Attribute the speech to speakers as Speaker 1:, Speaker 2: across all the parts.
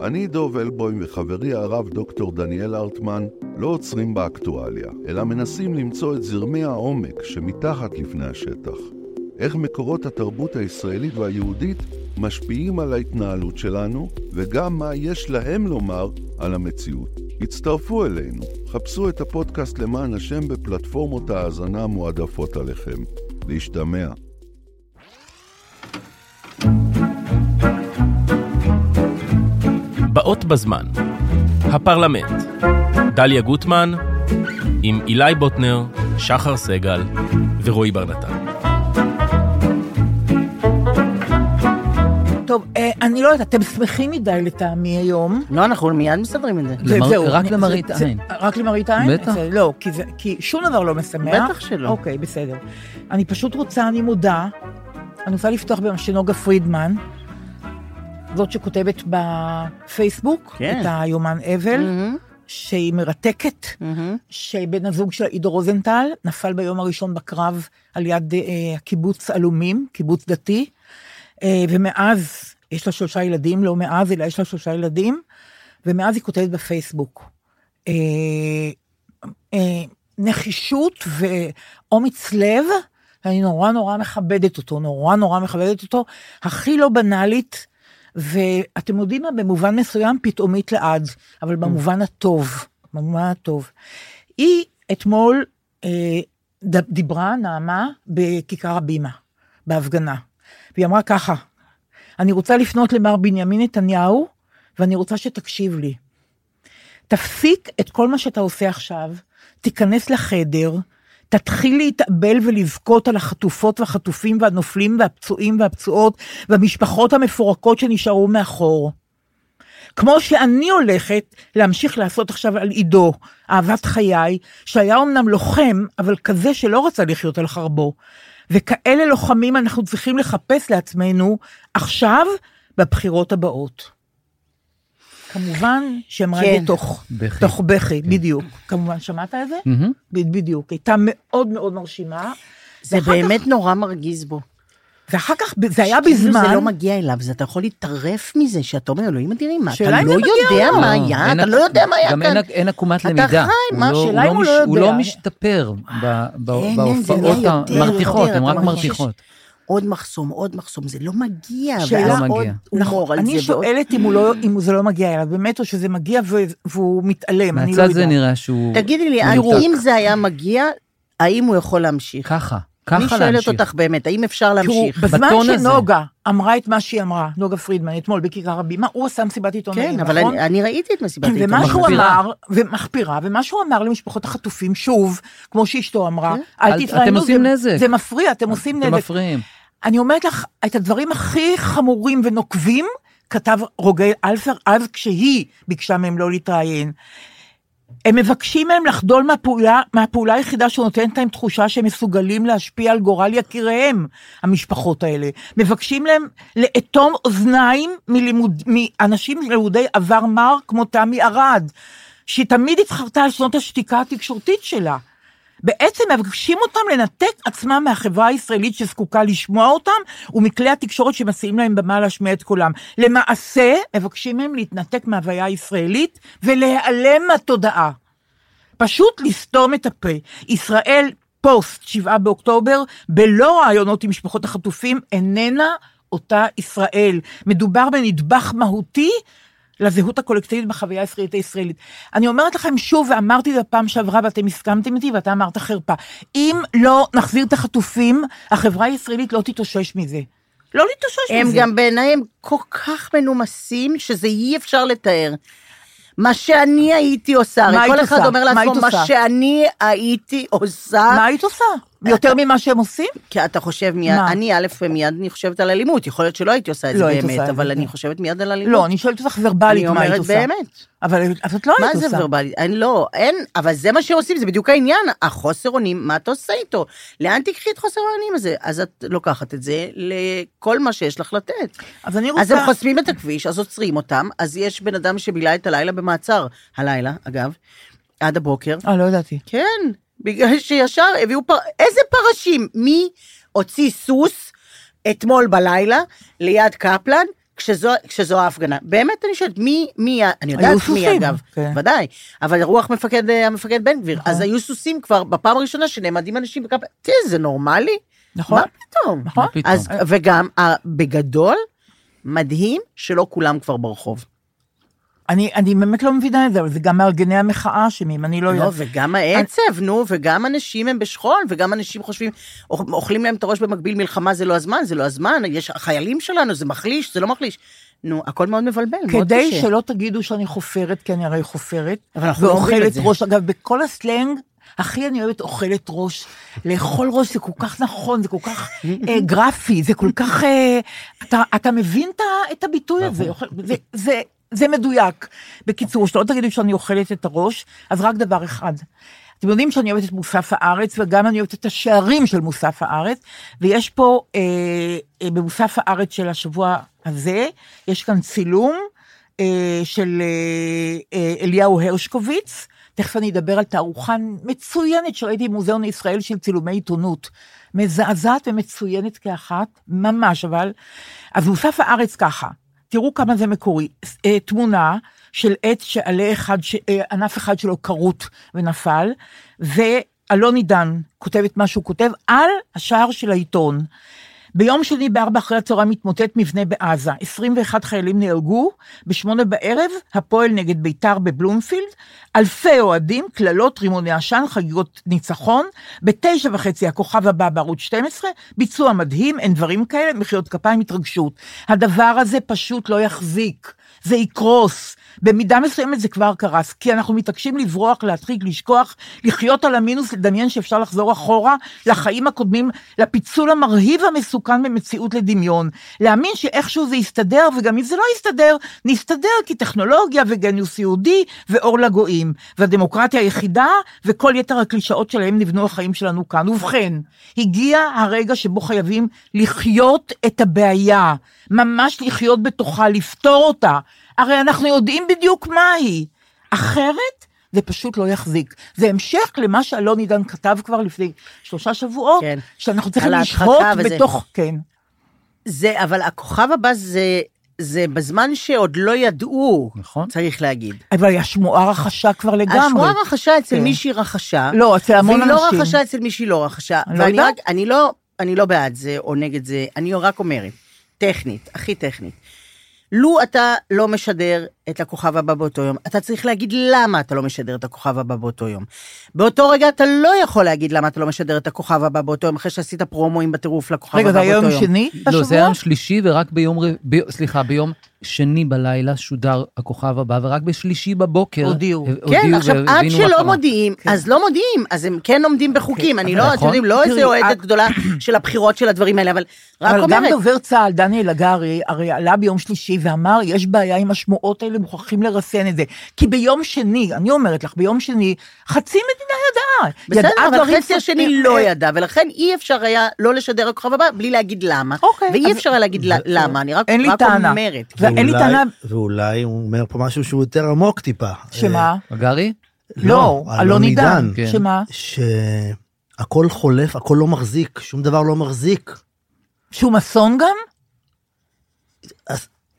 Speaker 1: אני דוב אלבוים וחברי הרב דוקטור דניאל ארטמן לא עוצרים באקטואליה, אלא מנסים למצוא את זרמי העומק שמתחת לפני השטח. איך מקורות התרבות הישראלית והיהודית משפיעים על ההתנהלות שלנו, וגם מה יש להם לומר על המציאות. הצטרפו אלינו, חפשו את הפודקאסט למען השם בפלטפורמות ההאזנה המועדפות עליכם. להשתמע.
Speaker 2: באות בזמן. הפרלמנט. דליה גוטמן, עם אילי בוטנר, שחר סגל ורועי בר נתן.
Speaker 3: טוב, אה, אני לא יודעת, אתם שמחים מדי לטעמי היום.
Speaker 4: לא, אנחנו מיד מסדרים את זה.
Speaker 3: זה- זהו,
Speaker 5: רק למראית עין.
Speaker 3: רק למראית עין?
Speaker 5: בטח.
Speaker 3: לא, כי שום דבר לא משמח.
Speaker 4: בטח שלא.
Speaker 3: אוקיי, בסדר. אני פשוט רוצה, אני מודה, אני רוצה לפתוח במה שנוגה פרידמן, זאת שכותבת בפייסבוק,
Speaker 4: כן.
Speaker 3: את היומן אבל,
Speaker 4: מהמם,
Speaker 3: שהיא מרתקת,
Speaker 4: מהמם.
Speaker 3: שבן הזוג שלה, עידו רוזנטל, נפל ביום הראשון בקרב על יד אה, הקיבוץ עלומים, קיבוץ דתי, אה, ומאז יש לה שלושה ילדים, לא מאז, אלא יש לה שלושה ילדים, ומאז היא כותבת בפייסבוק. אה, אה, נחישות ואומץ לב, ואני נורא נורא מכבדת אותו, נורא נורא מכבדת אותו, הכי לא בנאלית, ואתם יודעים מה, במובן מסוים פתאומית לעד, אבל במובן הטוב, במובן הטוב. היא אתמול אה, דיברה, נעמה, בכיכר הבימה, בהפגנה, והיא אמרה ככה, אני רוצה לפנות למר בנימין נתניהו, ואני רוצה שתקשיב לי. תפסיק את כל מה שאתה עושה עכשיו, תיכנס לחדר, תתחיל להתאבל ולבכות על החטופות והחטופים והנופלים והפצועים והפצועות והמשפחות המפורקות שנשארו מאחור. כמו שאני הולכת להמשיך לעשות עכשיו על עידו, אהבת חיי, שהיה אמנם לוחם, אבל כזה שלא רצה לחיות על חרבו. וכאלה לוחמים אנחנו צריכים לחפש לעצמנו עכשיו בבחירות הבאות. כמובן שאמרה
Speaker 4: כן.
Speaker 3: זה תוך
Speaker 5: בכי.
Speaker 3: תוך בכי, בדיוק. כמובן, שמעת את זה? ב- בדיוק. הייתה מאוד מאוד מרשימה.
Speaker 4: זה באמת נורא מרגיז בו.
Speaker 3: ואחר כך, זה היה
Speaker 4: כאילו
Speaker 3: בזמן...
Speaker 4: זה לא מגיע אליו, זה אתה יכול להתערף מזה, שאתה אומר, אלוהים אדירים, אתה
Speaker 3: אם
Speaker 4: לא
Speaker 3: זה מגיע
Speaker 4: יודע. מה
Speaker 5: לא,
Speaker 4: היה, אתה לא יודע מה היה
Speaker 5: גם
Speaker 4: כאן.
Speaker 5: אין, אין עקומת
Speaker 4: אתה
Speaker 5: למידה.
Speaker 4: חי,
Speaker 5: הוא
Speaker 4: מה,
Speaker 5: לא-
Speaker 3: השאלה
Speaker 5: הוא
Speaker 3: אם הוא לא
Speaker 5: הוא לא
Speaker 3: יודע.
Speaker 5: משתפר
Speaker 4: זה לא
Speaker 5: בהופעות המרתיחות, הן
Speaker 4: אתה
Speaker 5: רק מרתיחות.
Speaker 4: עוד מחסום, עוד מחסום, זה לא מגיע.
Speaker 3: שאלה-
Speaker 5: לא
Speaker 4: עוד. הומור על
Speaker 3: אני
Speaker 4: זה. ועוד-
Speaker 3: שואלת אם לא, אם זה לא מגיע אליו, באמת, או שזה מגיע ו- והוא מתעלם, אני לא
Speaker 5: מהצד זה
Speaker 3: יודעת.
Speaker 5: נראה שהוא...
Speaker 4: תגידי לי. אם זה היה מגיע, האם הוא יכול להמשיך?
Speaker 5: ככה,
Speaker 4: אני
Speaker 5: ככה
Speaker 4: שואלת
Speaker 5: להמשיך.
Speaker 4: אותך באמת, האם אפשר
Speaker 3: תראו,
Speaker 4: להמשיך?
Speaker 3: בזמן
Speaker 5: בטון הזה.
Speaker 3: שנוגה אמרה את מה שהיא אמרה, נוגה פרידמן, אתמול בכיכר הבימה, הוא עשה מסיבת עיתונאים,
Speaker 4: כן, אבל
Speaker 3: נכון?
Speaker 4: אני- אני ראיתי את מסיבת
Speaker 3: ומה
Speaker 4: העיתונאים.
Speaker 3: שהוא
Speaker 5: מחפירה.
Speaker 3: אמר, ומחפירה, ומה שהוא אמר למשפחות החטופים, שוב, כמו שאשתו אמרה,
Speaker 4: כן.
Speaker 3: אל
Speaker 5: אל-
Speaker 3: תתראיינו,
Speaker 5: אתם עושים
Speaker 3: זה-
Speaker 5: נזק.
Speaker 3: זה מפריע, אתם עושים
Speaker 5: אתם
Speaker 3: נזק.
Speaker 5: מפריעים.
Speaker 3: אני אומרת לך, את הדברים הכי חמורים ונוקבים, כתב רוגל אלפר אז כשהיא ביקשה מהם לא להתראיין. הם מבקשים מהם לחדול מהפעולה, מהפעולה היחידה שנותנת להם תחושה שהם מסוגלים להשפיע על גורל יקיריהם, המשפחות האלה. מבקשים להם לאטום אוזניים מלימוד, מאנשים לימודי עבר מר כמו תמי ארד, שהיא תמיד התחרתה על שנות השתיקה התקשורתית שלה. בעצם מבקשים אותם לנתק עצמם מהחברה הישראלית שזקוקה לשמוע אותם, ומכלי התקשורת שמציעים להם במה להשמיע את קולם. למעשה, מבקשים מהם להתנתק מההוויה הישראלית ולהיעלם מהתודעה. פשוט לסתום את הפה. ישראל פוסט 7 באוקטובר, בלא רעיונות עם משפחות החטופים, איננה אותה ישראל. מדובר בנדבך מהותי לזהות הקולקטיבית בחוויה הישראלית הישראלית. אני אומרת לכם שוב, ואמרתי את זה בפעם שעברה, ואתם הסכמתם איתי, ואתה אמרת חרפה. אם לא נחזיר את החטופים, החברה הישראלית לא תתאושש מזה. לא להתאושש
Speaker 4: הם
Speaker 3: מזה.
Speaker 4: גם בעיניי הם כל כך מנומסים, שזה אי אפשר לתאר. מה שאני הייתי עושה,
Speaker 3: מה
Speaker 4: הרי כל אחד
Speaker 3: עושה?
Speaker 4: אומר
Speaker 3: מה
Speaker 4: לעצמו, מה
Speaker 3: עושה?"
Speaker 4: שאני הייתי עושה,
Speaker 3: מה היית עושה? יותר ממה שהם עושים?
Speaker 4: כי אתה חושב מיד,
Speaker 3: מה?
Speaker 4: אני א', מיד אני חושבת על אלימות, יכול להיות שלא הייתי עושה את
Speaker 3: לא
Speaker 4: זה
Speaker 3: היית
Speaker 4: באמת, אבל
Speaker 3: זה,
Speaker 4: אני
Speaker 3: כן.
Speaker 4: חושבת מיד על אלימות.
Speaker 3: לא, אני שואלת אותך ורבלית
Speaker 4: אני
Speaker 3: מה היית
Speaker 4: אומרת
Speaker 3: עושה.
Speaker 4: באמת.
Speaker 3: אבל את לא
Speaker 4: מה
Speaker 3: היית
Speaker 4: זה
Speaker 3: עושה.
Speaker 4: ורבלי? אין, לא, אין, אבל זה מה שעושים, זה בדיוק העניין, החוסר אונים, מה אתה עושה איתו? לאן תקחי את חוסר האונים הזה? אז את לוקחת את זה לכל מה שיש לך לתת.
Speaker 3: אז אני
Speaker 4: אז הם
Speaker 3: רוצה...
Speaker 4: חוסמים את הכביש, אז עוצרים אותם, אז יש בן אדם שבילה את הלילה במעצר, הלילה, אגב, עד הבוקר.
Speaker 3: אה, לא ידעתי.
Speaker 4: כן, בגלל שישר הביאו פר... איזה פרשים? מי הוציא סוס אתמול בלילה ליד קפלן? כשזו, כשזו ההפגנה. באמת אני שואלת, מי, מי, אני יודעת מי
Speaker 3: סוסים,
Speaker 4: אגב,
Speaker 3: כן.
Speaker 4: ודאי, אבל רוח מפקד, המפקד בן גביר,
Speaker 3: נכון.
Speaker 4: אז היו סוסים כבר בפעם הראשונה שנעמדים אנשים בקפלן, תראה, זה נורמלי?
Speaker 3: נכון?
Speaker 4: מה פתאום?
Speaker 3: נכון.
Speaker 2: פתאום.
Speaker 4: אז, וגם, ה- בגדול, מדהים שלא כולם כבר ברחוב.
Speaker 3: אני, אני באמת לא מבינה את זה, אבל זה גם מארגני המחאה אשמים, אני לא
Speaker 4: לא,
Speaker 3: יודעת.
Speaker 4: וגם העצב, נו, וגם אנשים הם בשכול, וגם אנשים חושבים, אוכ- אוכלים להם את הראש במקביל, מלחמה זה לא הזמן, זה לא הזמן, יש החיילים שלנו, זה מחליש, זה לא מחליש. נו, הכל מאוד מבלבל, מאוד
Speaker 3: כדי
Speaker 4: קשה.
Speaker 3: שלא תגידו שאני חופרת, כי אני הרי חופרת,
Speaker 4: אבל אנחנו לא אומרים את
Speaker 3: ואוכלת
Speaker 4: זה.
Speaker 3: ראש, אגב, בכל הסלנג, הכי אני אוהבת אוכלת ראש. לאכול ראש זה כל כך נכון, זה כל כך אה, גרפי, זה כל כך... אה, אתה, אתה מבין את הביטוי הזה, זה, זה, זה מדויק. בקיצור, שלא תגידו שאני אוכלת את הראש, אז רק דבר אחד. אתם יודעים שאני אוהבת את מוסף הארץ, וגם אני אוהבת את השערים של מוסף הארץ, ויש פה, אה, אה, במוסף הארץ של השבוע הזה, יש כאן צילום אה, של אה, אה, אליהו הרשקוביץ, תכף אני אדבר על תערוכה מצוינת שראיתי במוזיאון ישראל של צילומי עיתונות. מזעזעת ומצוינת כאחת, ממש, אבל... אז מוסף הארץ ככה, תראו כמה זה מקורי. אה, תמונה של עץ שעלה אחד, אה, ענף אחד שלו כרות ונפל, ואלון עידן כותב את מה שהוא כותב על השער של העיתון. ביום שני בארבע אחרי הצהריים מתמוטט מבנה בעזה. 21 חיילים נהרגו, בשמונה בערב הפועל נגד ביתר בבלומפילד, אלפי אוהדים, קללות, רימוני עשן, חגיגות ניצחון, בתשע וחצי הכוכב הבא בערוץ 12, ביצוע מדהים, אין דברים כאלה, מחיאות כפיים, התרגשות. הדבר הזה פשוט לא יחזיק, זה יקרוס. במידה מסוימת זה כבר קרס, כי אנחנו מתעקשים לברוח, להדחיק, לשכוח, לחיות על המינוס, לדמיין שאפשר לחזור אחורה לחיים הקודמים, לפיצול המרהיב המסוכן במציאות לדמיון. להאמין שאיכשהו זה יסתדר, וגם אם זה לא יסתדר, נסתדר כי טכנולוגיה וגניוס יהודי ואור לגויים. והדמוקרטיה היחידה וכל יתר הקלישאות שלהם נבנו החיים שלנו כאן. ובכן, הגיע הרגע שבו חייבים לחיות את הבעיה, ממש לחיות בתוכה, לפתור אותה. הרי אנחנו יודעים בדיוק מה היא. אחרת, זה פשוט לא יחזיק. זה המשך למה שאלון עידן כתב כבר לפני שלושה שבועות,
Speaker 4: כן.
Speaker 3: שאנחנו צריכים לשהות
Speaker 4: ההדחקה וזה.
Speaker 3: בתוך, כן.
Speaker 4: זה, אבל הכוכב הבא זה, זה בזמן שעוד לא ידעו,
Speaker 2: נכון.
Speaker 4: צריך להגיד.
Speaker 3: אבל השמועה רכשה כבר לגמרי.
Speaker 4: השמועה רכשה אצל
Speaker 3: כן.
Speaker 4: מישהי רכשה.
Speaker 3: לא, אצל המון
Speaker 4: והיא לא
Speaker 3: אנשים.
Speaker 4: רכשה אצל מישהי לא רכשה.
Speaker 3: אני לא
Speaker 4: ואני
Speaker 3: יודעת.
Speaker 4: רק, אני לא, אני לא בעד זה או נגד זה, אני רק אומרת, טכנית, הכי טכנית. לו אתה לא משדר את הכוכב הבא באותו יום, אתה צריך להגיד למה אתה לא משדר את הכוכב הבא באותו יום. באותו רגע אתה לא יכול להגיד למה אתה לא משדר את הכוכב הבא באותו יום, אחרי שעשית פרומואים בטירוף לכוכב
Speaker 3: רגע,
Speaker 4: הבא
Speaker 3: זה
Speaker 4: באותו
Speaker 3: היום
Speaker 4: יום.
Speaker 3: שני
Speaker 6: לא, זה? היום שלישי ורק ביום, ב... סליחה, ביום שני בלילה שודר הכוכב הבא, ורק בשלישי בבוקר
Speaker 3: הודיעו.
Speaker 4: כן, עכשיו, עד שלא. מודיעים, אז לא מודיעים, אז הם כן עומדים בחוקים. אני לא, אתם
Speaker 6: נכון.
Speaker 4: יודעים, לא איזה אוהדת גדולה של הבחירות של הדברים האלה, אבל רק
Speaker 3: אבל גם
Speaker 4: אומרת,
Speaker 3: דובר צה"ל, דניאל הגרי, הרי עלה ביום שלישי ואמר, יש בעיה עם השמועות האלה, מוכרחים לרסן את זה. כי ביום שני, אני אומרת לך, ביום שני, חצי מדינה ידעה.
Speaker 4: בסדר,
Speaker 3: ידעה
Speaker 4: אבל חצי השני לא
Speaker 3: אה,
Speaker 4: ידע, ולכן אי אפשר היה לא לשדר הכוכב הבא בלי להגיד למה.
Speaker 3: אוקיי,
Speaker 4: ואי
Speaker 3: אז-
Speaker 4: אפשר היה להגיד למה, אני רק
Speaker 3: אין לי
Speaker 4: רק
Speaker 3: טענה.
Speaker 4: אומרת.
Speaker 3: ואין לי טענה,
Speaker 5: ואולי הוא אומר פה משהו שהוא יותר עמוק טיפה.
Speaker 3: שמה?
Speaker 6: הגרי?
Speaker 3: לא, אלון עידן.
Speaker 6: כן.
Speaker 3: שמה?
Speaker 5: שהכל חולף, הכל לא מחזיק, שום דבר לא מחזיק.
Speaker 3: שום אסון גם?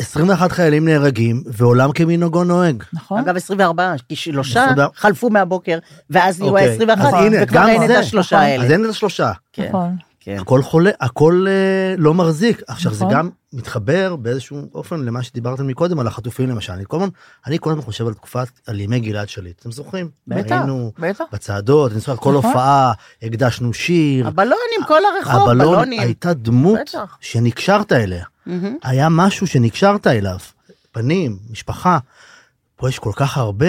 Speaker 5: אז 21 חיילים נהרגים, ועולם כמנהגו נוהג.
Speaker 3: נכון.
Speaker 4: אגב, 24, כי שלושה
Speaker 5: 24.
Speaker 4: חלפו מהבוקר, ואז נהיו
Speaker 5: אוקיי,
Speaker 4: 21,
Speaker 5: אז הנה,
Speaker 4: וכבר
Speaker 5: גם
Speaker 4: אין את
Speaker 5: זה.
Speaker 4: השלושה
Speaker 5: נכון.
Speaker 4: האלה.
Speaker 5: אז אין את השלושה.
Speaker 4: כן,
Speaker 3: נכון.
Speaker 4: כן.
Speaker 5: הכל חולה, הכל אה, לא מחזיק. עכשיו זה
Speaker 3: נכון.
Speaker 5: גם מתחבר באיזשהו אופן למה שדיברתם מקודם על החטופים למשל. אני כל הזמן, אני כל הזמן חושב על תקופת, על ימי גלעד שליט. אתם זוכרים?
Speaker 3: בטח,
Speaker 5: היינו
Speaker 3: בטח.
Speaker 5: בצעדות, אני זוכר, כל
Speaker 3: נכון.
Speaker 5: הופעה, הקדשנו שיר.
Speaker 4: הבלונים, כל הרחוב,
Speaker 5: הבלון
Speaker 4: בלונים.
Speaker 5: הייתה דמות
Speaker 4: בטח.
Speaker 5: שנקשרת אליה.
Speaker 4: מהמם.
Speaker 5: היה משהו שנקשרת אליו. פנים, משפחה. פה יש כל כך הרבה.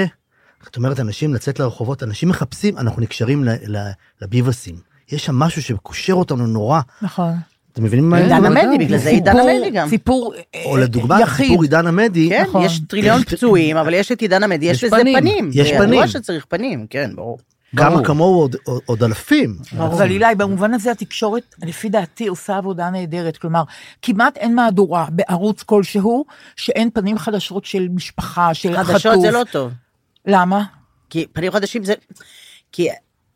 Speaker 5: זאת אומרת, אנשים לצאת לרחובות, אנשים מחפשים, אנחנו נקשרים ל- ל- לביבסים. יש שם משהו שקושר אותנו נורא.
Speaker 3: נכון.
Speaker 5: אתם מבינים מה אני
Speaker 4: עידן
Speaker 5: אומר?
Speaker 4: עמדי, בגלל זה עידן עמדי גם.
Speaker 3: סיפור
Speaker 5: או
Speaker 3: אה,
Speaker 5: לדוגמה,
Speaker 3: יחיד.
Speaker 5: סיפור עידן עמדי,
Speaker 4: כן,
Speaker 3: נכון.
Speaker 4: יש טריליון פצועים, אבל יש את עידן עמדי, יש לזה
Speaker 6: פנים.
Speaker 4: פנים.
Speaker 5: יש
Speaker 4: זה
Speaker 5: פנים.
Speaker 4: ידוע שצריך פנים, כן, ברור.
Speaker 5: כמה. כמוהו עוד- עוד- אלפים.
Speaker 3: אבל אילי, במובן הזה התקשורת, לפי דעתי, עושה עבודה נהדרת. כלומר, כמעט אין מהדורה בערוץ כלשהו שאין פנים חדשות של משפחה, של חטוף.
Speaker 4: חדשות זה לא טוב.
Speaker 3: למה?
Speaker 4: כי פנים חדשים זה... כי...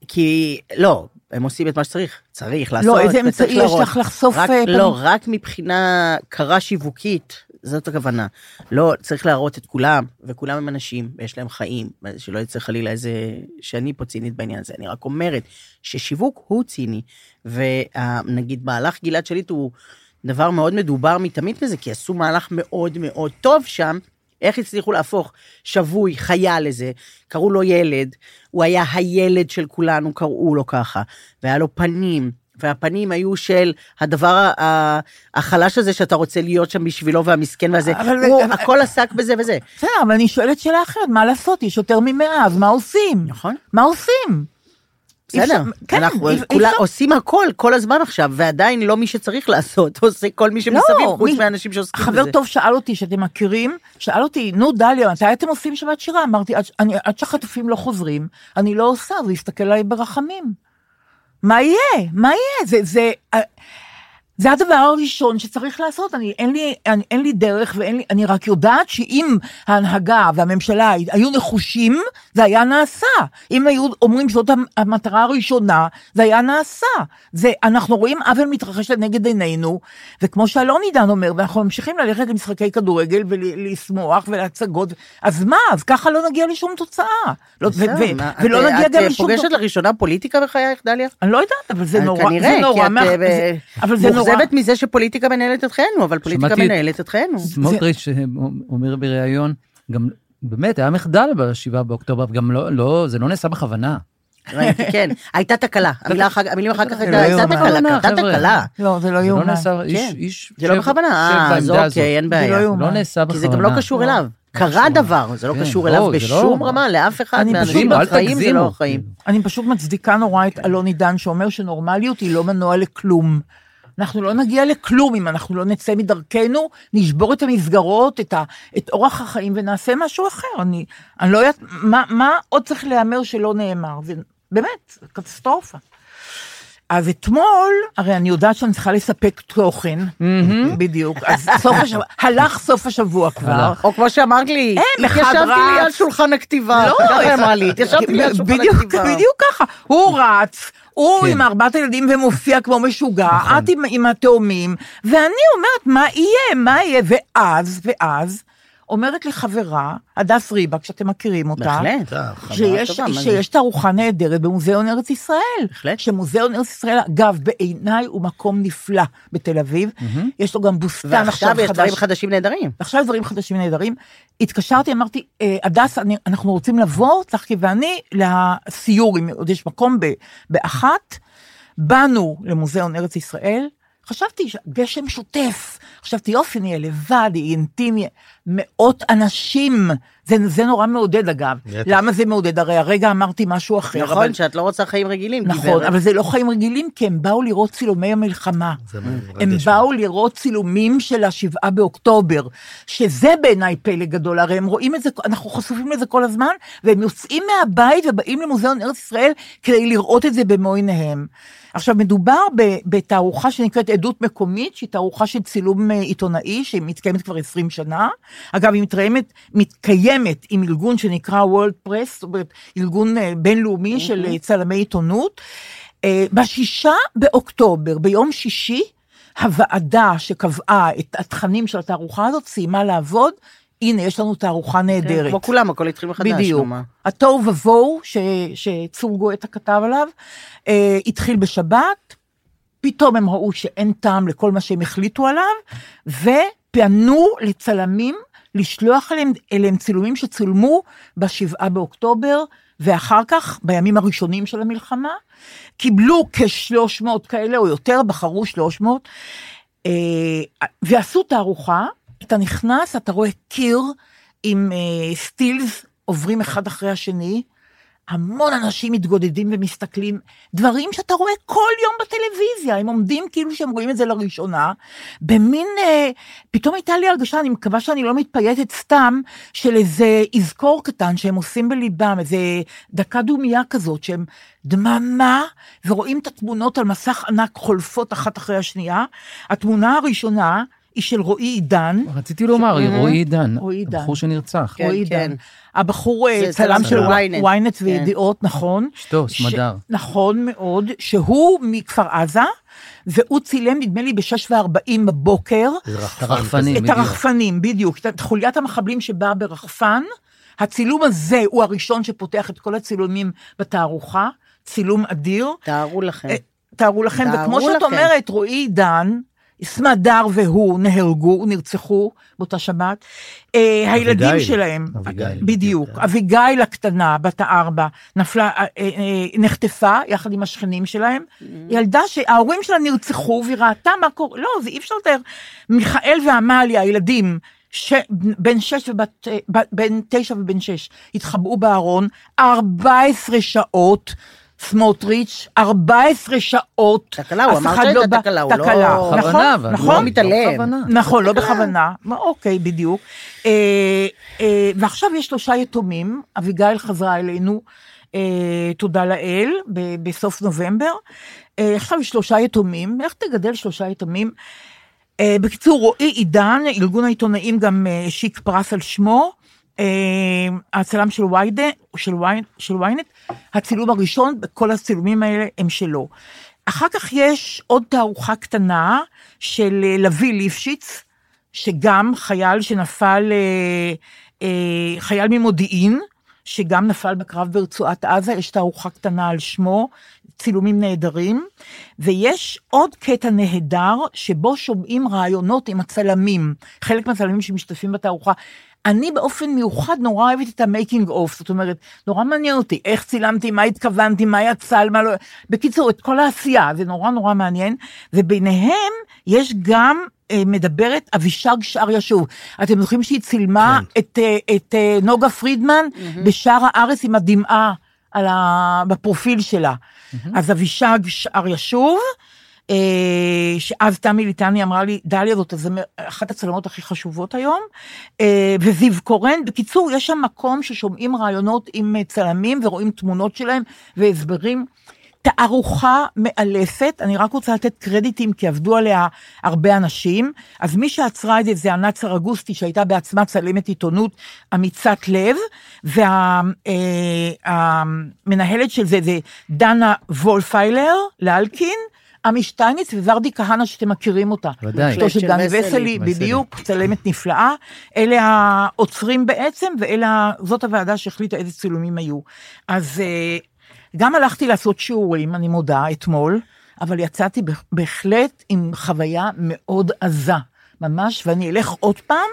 Speaker 4: כי... לא, הם עושים את מה שצריך. צריך לעשות.
Speaker 3: לא, איזה אמצעי יש. לך לחשוף,
Speaker 4: רק,
Speaker 3: אה,
Speaker 4: לא,
Speaker 3: פנים?
Speaker 4: רק מבחינה קרה שיווקית, זאת הכוונה. לא, צריך להראות את כולם, וכולם הם אנשים, ויש להם חיים, שלא יצא חלילה איזה... שאני פה צינית בעניין הזה. אני רק אומרת ששיווק הוא ציני, ונגיד מהלך גלעד שליט הוא דבר מאוד מדובר מתמיד בזה, כי עשו מהלך מאוד מאוד טוב שם. איך הצליחו להפוך שבוי, חייל לזה, קראו לו ילד, הוא היה הילד של כולנו, קראו לו ככה, והיה לו פנים, והפנים היו של הדבר החלש הזה שאתה רוצה להיות שם בשבילו והמסכן והזה,
Speaker 3: אבל-
Speaker 4: הוא
Speaker 3: אבל-
Speaker 4: הכל עסק בזה וזה.
Speaker 3: בסדר, אבל אני שואלת שאלה אחרת, מה לעשות? יש יותר ממאה, אז מה עושים?
Speaker 4: נכון.
Speaker 3: מה עושים? אי
Speaker 4: בסדר,
Speaker 3: כן,
Speaker 4: אנחנו
Speaker 3: אי- אי
Speaker 4: כולה
Speaker 3: אפשר-
Speaker 4: עושים הכל, כל הזמן עכשיו, ועדיין לא מי שצריך לעשות, עושה כל מי שמסביב, חוץ
Speaker 3: לא, מי-
Speaker 4: מהאנשים שעוסקים בזה.
Speaker 3: חבר טוב שאל אותי, שאתם מכירים, שאל אותי, נו דליה, מתי אתם עושים שבת שירה? אמרתי, עד, אני, עד שהחטופים לא חוזרים, אני לא עושה, הוא יסתכל עליי ברחמים. מה יהיה? מה יהיה? זה, זה, אה, זה הדבר הראשון שצריך לעשות, אני, אין, לי, אני, אין לי דרך ואין לי, אני רק יודעת שאם ההנהגה והממשלה היו נחושים, זה היה נעשה. אם היו אומרים שזאת המ- המטרה הראשונה, זה היה נעשה. זה, אנחנו רואים עוול מתרחש לנגד עינינו, וכמו שאלון עידן אומר, ואנחנו ממשיכים ללכת למשחקי כדורגל ולשמוח ולהצגות, אז מה, אז ככה לא נגיע לשום תוצאה. לא, ו- ו-
Speaker 4: מה,
Speaker 3: ולא
Speaker 4: את-
Speaker 3: נגיע גם
Speaker 4: את
Speaker 3: לשום...
Speaker 4: פוגשת
Speaker 3: תוצאה.
Speaker 4: לראשונה פוליטיקה בחייך, דליה?
Speaker 3: אני לא יודעת, אבל זה
Speaker 4: אה,
Speaker 3: נורא,
Speaker 4: כנראה,
Speaker 3: זה
Speaker 4: כי
Speaker 3: נורא,
Speaker 4: את,
Speaker 3: מאח-
Speaker 4: אה,
Speaker 3: זה- אבל זה נורא.
Speaker 4: מאוכזבת מזה שפוליטיקה מנהלת את חיינו, אבל פוליטיקה מנהלת את חיינו.
Speaker 6: סמוטריץ' אומר בריאיון, גם באמת היה מחדל ב-7 באוקטובר, גם לא, לא, זה לא נעשה בכוונה.
Speaker 4: ראיתי, כן. הייתה תקלה. המילים אחר כך
Speaker 6: זה
Speaker 4: הייתה
Speaker 6: לא.
Speaker 4: תקלה, הייתה. תקלה.
Speaker 3: לא, זה לא
Speaker 6: זה לא
Speaker 3: יאומן.
Speaker 6: נעשה, איש. איש,
Speaker 4: זה לא בכוונה, אה, אז. אוקיי, אין
Speaker 3: זה
Speaker 4: בעיה.
Speaker 3: לא יאומן.
Speaker 6: לא נעשה
Speaker 4: כי
Speaker 6: בכוונה.
Speaker 4: זה גם לא קשור אליו. קרה. דבר, זה לא
Speaker 6: כן.
Speaker 4: קשור
Speaker 6: לא,
Speaker 4: אליו
Speaker 6: זה
Speaker 4: בשום
Speaker 6: לא-
Speaker 4: רמה, לאף אחד מהאנשים בחיים זה. לא החיים.
Speaker 3: אני פשוט מצדיקה נורא את אלון עידן שאומר שנורמליות היא לא מנוע לכלום. אנחנו לא נגיע לכלום אם אנחנו לא נצא מדרכנו, נשבור את המסגרות, את, ה, את אורח החיים ונעשה משהו אחר. אני, אני לא יודעת, מה, מה עוד צריך להיאמר שלא נאמר? זה באמת, קטסטרופה. אז אתמול, הרי אני יודעת שאני צריכה לספק תוכן, בדיוק, אז סוף השבוע, הלך סוף השבוע כבר.
Speaker 4: או כמו שאמרת לי,
Speaker 3: אחד
Speaker 4: התיישבתי
Speaker 3: רץ.
Speaker 4: ליד שולחן הכתיבה.
Speaker 3: לא,
Speaker 4: ככה היא אמרה לי, התיישבתי ליד שולחן
Speaker 3: בדיוק,
Speaker 4: הכתיבה.
Speaker 3: בדיוק ככה, הוא רץ, הוא
Speaker 6: כן.
Speaker 3: עם ארבעת הילדים ומופיע כמו משוגע,
Speaker 4: נכון.
Speaker 3: את עם, עם התאומים, ואני אומרת, מה יהיה, מה יהיה, ואז, ואז, אומרת לי חברה, הדס ריבק, שאתם מכירים אותה,
Speaker 4: בהחלט.
Speaker 3: שיש,
Speaker 4: טובה?
Speaker 3: שיש תערוכה נהדרת במוזיאון ארץ ישראל.
Speaker 4: בהחלט.
Speaker 3: שמוזיאון ארץ ישראל, אגב, בעיניי הוא מקום נפלא בתל אביב. יש לו גם בוסטן עכשיו
Speaker 4: ועכשיו יש דברים
Speaker 3: חדש.
Speaker 4: חדשים נהדרים.
Speaker 3: עכשיו דברים חדשים נהדרים. התקשרתי, אמרתי, "אה, הדס, אני- אנחנו רוצים לבוא, צחקי ואני, לסיור, אם עוד יש מקום ב- באחת. באנו למוזיאון ארץ ישראל, חשבתי, גשם שוטף, חשבתי, יופי, נהיה לבד, יהיה אינטימי, מאות אנשים, זה, זה נורא מעודד אגב.
Speaker 5: בטח.
Speaker 3: למה זה מעודד? הרי הרגע אמרתי משהו אחר.
Speaker 4: נכון,
Speaker 3: אבל-
Speaker 4: שאת לא רוצה חיים רגילים.
Speaker 3: נכון,
Speaker 4: גברת.
Speaker 3: אבל זה לא חיים רגילים, כי הם באו לראות צילומי המלחמה. הם. באו לראות צילומים של השבעה באוקטובר, שזה בעיניי פלא גדול, הרי הם רואים את זה, אנחנו חשופים לזה כל הזמן, והם יוצאים מהבית ובאים למוזיאון ארץ ישראל כדי לראות את זה במו עיניהם. עכשיו, מדובר בתערוכה שנקראת עדות מקומית, שהיא תערוכה של צילום אה, עיתונאי, שהיא מתקיימת כבר 20 שנה. אגב, היא מתקיימת, מתקיימת עם ארגון שנקרא World Press, זאת אומרת, ארגון אה, בינלאומי של אה, צלמי עיתונות. אה, בשישה באוקטובר, ביום שישי, הוועדה שקבעה את התכנים של התערוכה הזאת סיימה לעבוד. הנה, יש לנו תערוכה נהדרת.
Speaker 4: כן, כמו כולם, הכל התחיל מחדש.
Speaker 3: בדיוק. התוהו ובוהו, שצור גואטה כתב עליו, אה, התחיל בשבת, פתאום הם ראו שאין טעם לכל מה שהם החליטו עליו, ופנו לצלמים לשלוח אליהם, אליהם צילומים שצולמו בשבעה באוקטובר, ואחר כך, בימים הראשונים של המלחמה, קיבלו כ-300 כאלה או יותר, בחרו 300, אה, ועשו תערוכה, אתה נכנס, אתה רואה קיר עם אה, סטילס עוברים אחד אחרי השני, המון אנשים מתגודדים ומסתכלים, דברים שאתה רואה כל יום בטלוויזיה, הם עומדים כאילו שהם רואים את זה לראשונה, במין, אה, פתאום הייתה לי הרגשה, אני מקווה שאני לא מתפייטת סתם, של איזה אזכור קטן שהם עושים בליבם, איזה דקה דומייה כזאת, שהם דממה, ורואים את התמונות על מסך ענק חולפות אחת אחרי השנייה. התמונה הראשונה היא של רועי עידן,
Speaker 6: רציתי לומר, רועי עידן,
Speaker 3: רועי עידן.
Speaker 6: הבחור שנרצח.
Speaker 4: כן,
Speaker 3: רועי
Speaker 4: כן.
Speaker 3: עידן. הבחור אה,
Speaker 4: זה
Speaker 3: צלם של ynet,
Speaker 4: ynet
Speaker 3: וידיעות, נכון.
Speaker 6: אשתו,
Speaker 3: ש-
Speaker 6: סמדר.
Speaker 3: נכון מאוד, שהוא מכפר עזה, והוא צילם נדמה לי ב-6 ו-40 בבוקר,
Speaker 5: רחפן
Speaker 6: הרחפנים.
Speaker 5: כזה.
Speaker 3: את
Speaker 6: בדיוק.
Speaker 3: הרחפנים, בדיוק, את חוליית המחבלים שבאה ברחפן. הצילום הזה הוא הראשון שפותח את כל הצילומים בתערוכה, צילום אדיר.
Speaker 4: תארו לכם.
Speaker 3: אה, תארו לכם,
Speaker 4: תארו
Speaker 3: וכמו שאת
Speaker 4: לכם.
Speaker 3: אומרת, רועי עידן, סמדר והוא נהרגו, נרצחו באותה שבת. אה, הילדים
Speaker 5: אביגיל.
Speaker 3: שלהם,
Speaker 5: אביגיל,
Speaker 3: בדיוק,
Speaker 5: בדיוק.
Speaker 3: אביגיל הקטנה, בת הארבע, נפלה, אה, אה, נחטפה יחד עם השכנים שלהם. ילדה שההורים שלה נרצחו והיא ראתה מה קורה, לא, זה אי אפשר לתאר. מיכאל ועמליה, הילדים, ש... בן שש ובת, בן תשע ובן שש, התחבאו בארון 14 שעות. סמוטריץ', 14 שעות.
Speaker 4: תקלה, הוא אמר שהייתה
Speaker 3: בא-
Speaker 4: תקלה, הוא לא-
Speaker 3: תקלה,
Speaker 4: בכוונה,
Speaker 3: נכון,
Speaker 6: אבל
Speaker 3: נכון.
Speaker 6: הוא
Speaker 4: לא מתעלם.
Speaker 3: נכון, לא בכוונה. מה, אוקיי, בדיוק. אה, אה, ועכשיו יש שלושה יתומים, אביגיל חזרה אלינו, אה, תודה לאל, ב- בסוף נובמבר. אה, עכשיו יש שלושה יתומים, איך תגדל שלושה יתומים? אה, בקיצור, רועי עידן, ארגון העיתונאים גם אה, השיק פרס על שמו. אה, הצלם של ויידה, של, ווי, של ויינט, הצילום הראשון, כל הצילומים האלה הם שלו. אחר כך יש עוד תערוכה קטנה של אה, לביא ליפשיץ, שגם חייל שנפל, אה, חייל ממודיעין, שגם נפל בקרב ברצועת עזה, יש תערוכה קטנה על שמו, צילומים נהדרים, ויש עוד קטע נהדר, שבו שומעים ראיונות עם הצלמים, חלק מהצלמים שמשתתפים בתערוכה. אני באופן מיוחד נורא אוהבת את ה making of, זאת אומרת, נורא מעניין אותי איך צילמתי, מה התכוונתי, מה יצא, מה לא... בקיצור, את כל העשייה, זה נורא נורא מעניין, וביניהם יש גם אה, מדברת אבישג שאר ישוב. אתם זוכרים שהיא צילמה
Speaker 5: כן.
Speaker 3: את, אה, את אה, נוגה פרידמן בשער הארץ עם הדמעה על ה... בפרופיל שלה. אז אבישג שאר ישוב, שאז תמי ליטני אמרה לי, דליה זאת אחת הצלמות הכי חשובות היום, אה, וזיו קורן. בקיצור, יש שם מקום ששומעים רעיונות עם אה, צלמים ורואים תמונות שלהם והסברים. תערוכה מאלפת, אני רק רוצה לתת קרדיטים כי עבדו עליה הרבה אנשים. אז מי שעצרה את זה זה ענת סרגוסטי שהייתה בעצמה צלמת עיתונות אמיצת לב, והמנהלת של זה זה דנה וולפיילר לאלקין, עמי שטייניץ וורדי כהנא, שאתם מכירים אותה.
Speaker 6: ודאי.
Speaker 3: אשתו של דני
Speaker 4: וסלי.
Speaker 3: בדיוק, צלמת נפלאה. אלה העוצרים בעצם, ואלה, זאת הוועדה שהחליטה איזה צילומים היו. אז אה, גם הלכתי לעשות שיעורים, אני מודה, אתמול, אבל יצאתי בהחלט עם חוויה מאוד עזה. ממש, ואני אלך עוד פעם,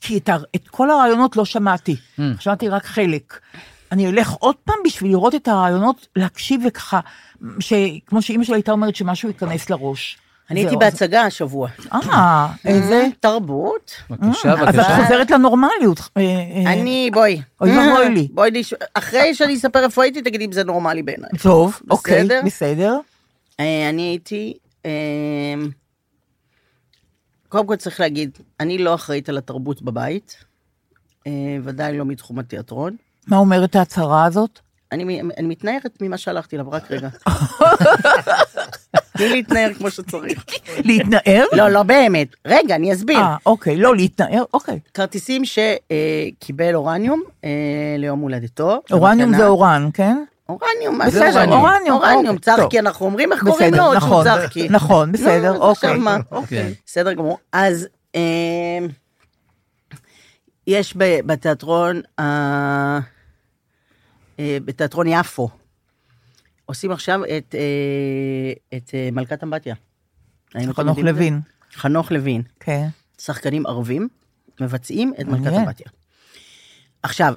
Speaker 3: כי את, את כל הרעיונות לא שמעתי,
Speaker 6: Mm.
Speaker 3: שמעתי רק חלק. אני אלך עוד פעם בשביל לראות את הרעיונות, להקשיב וככה, שכמו שאימא שלי הייתה אומרת, שמשהו ייכנס לראש.
Speaker 4: אני הייתי בהצגה השבוע.
Speaker 3: אז- אה, איזה...
Speaker 4: תרבות.
Speaker 6: בבקשה,
Speaker 3: אז את
Speaker 6: בבקשה.
Speaker 3: חוזרת לנורמליות. אה, אה,
Speaker 4: אני, בואי.
Speaker 3: אוי ואבוי לי.
Speaker 4: בואי, נש- אחרי שאני אספר איפה הייתי, תגידי אם זה נורמלי בעיניי.
Speaker 3: טוב, אוקיי,
Speaker 4: בסדר?
Speaker 3: בסדר.
Speaker 4: אה, אני הייתי... אה, קודם כל צריך להגיד, אני לא אחראית על התרבות בבית, אה, ודאי לא מתחום התיאטרון.
Speaker 3: מה אומרת ההצהרה הזאת?
Speaker 4: אני, מ- אני מתנערת ממה שהלכתי אליו, רק רגע. תני להתנער כמו שצריך.
Speaker 3: להתנער?
Speaker 4: לא, לא באמת. רגע, אני אסביר.
Speaker 3: אה, אוקיי, לא להתנער, אוקיי.
Speaker 4: כרטיסים שקיבל אורניום אה, ליום הולדתו.
Speaker 3: אורניום. זה אורן, כן?
Speaker 4: אורניום, מה זה
Speaker 3: בסדר,
Speaker 4: אורניום?
Speaker 3: אורניום,
Speaker 4: אורניום,
Speaker 3: אוקיי,
Speaker 4: צחקי. אנחנו אומרים איך קוראים לו, שהוא
Speaker 3: נכון,
Speaker 4: צחקי.
Speaker 3: נכון, בסדר, אוקיי.
Speaker 4: מה?
Speaker 6: אוקיי.
Speaker 4: בסדר גמור. אז אה, יש בתיאטרון, אה, בתיאטרון יפו, עושים עכשיו את, אה, את אה, מלכת אמבטיה.
Speaker 3: חנוך? לוין,
Speaker 4: חנוך לוין.
Speaker 3: כן.
Speaker 4: שחקנים ערבים מבצעים את מלכת
Speaker 3: מעניין.
Speaker 4: אמבטיה. עכשיו,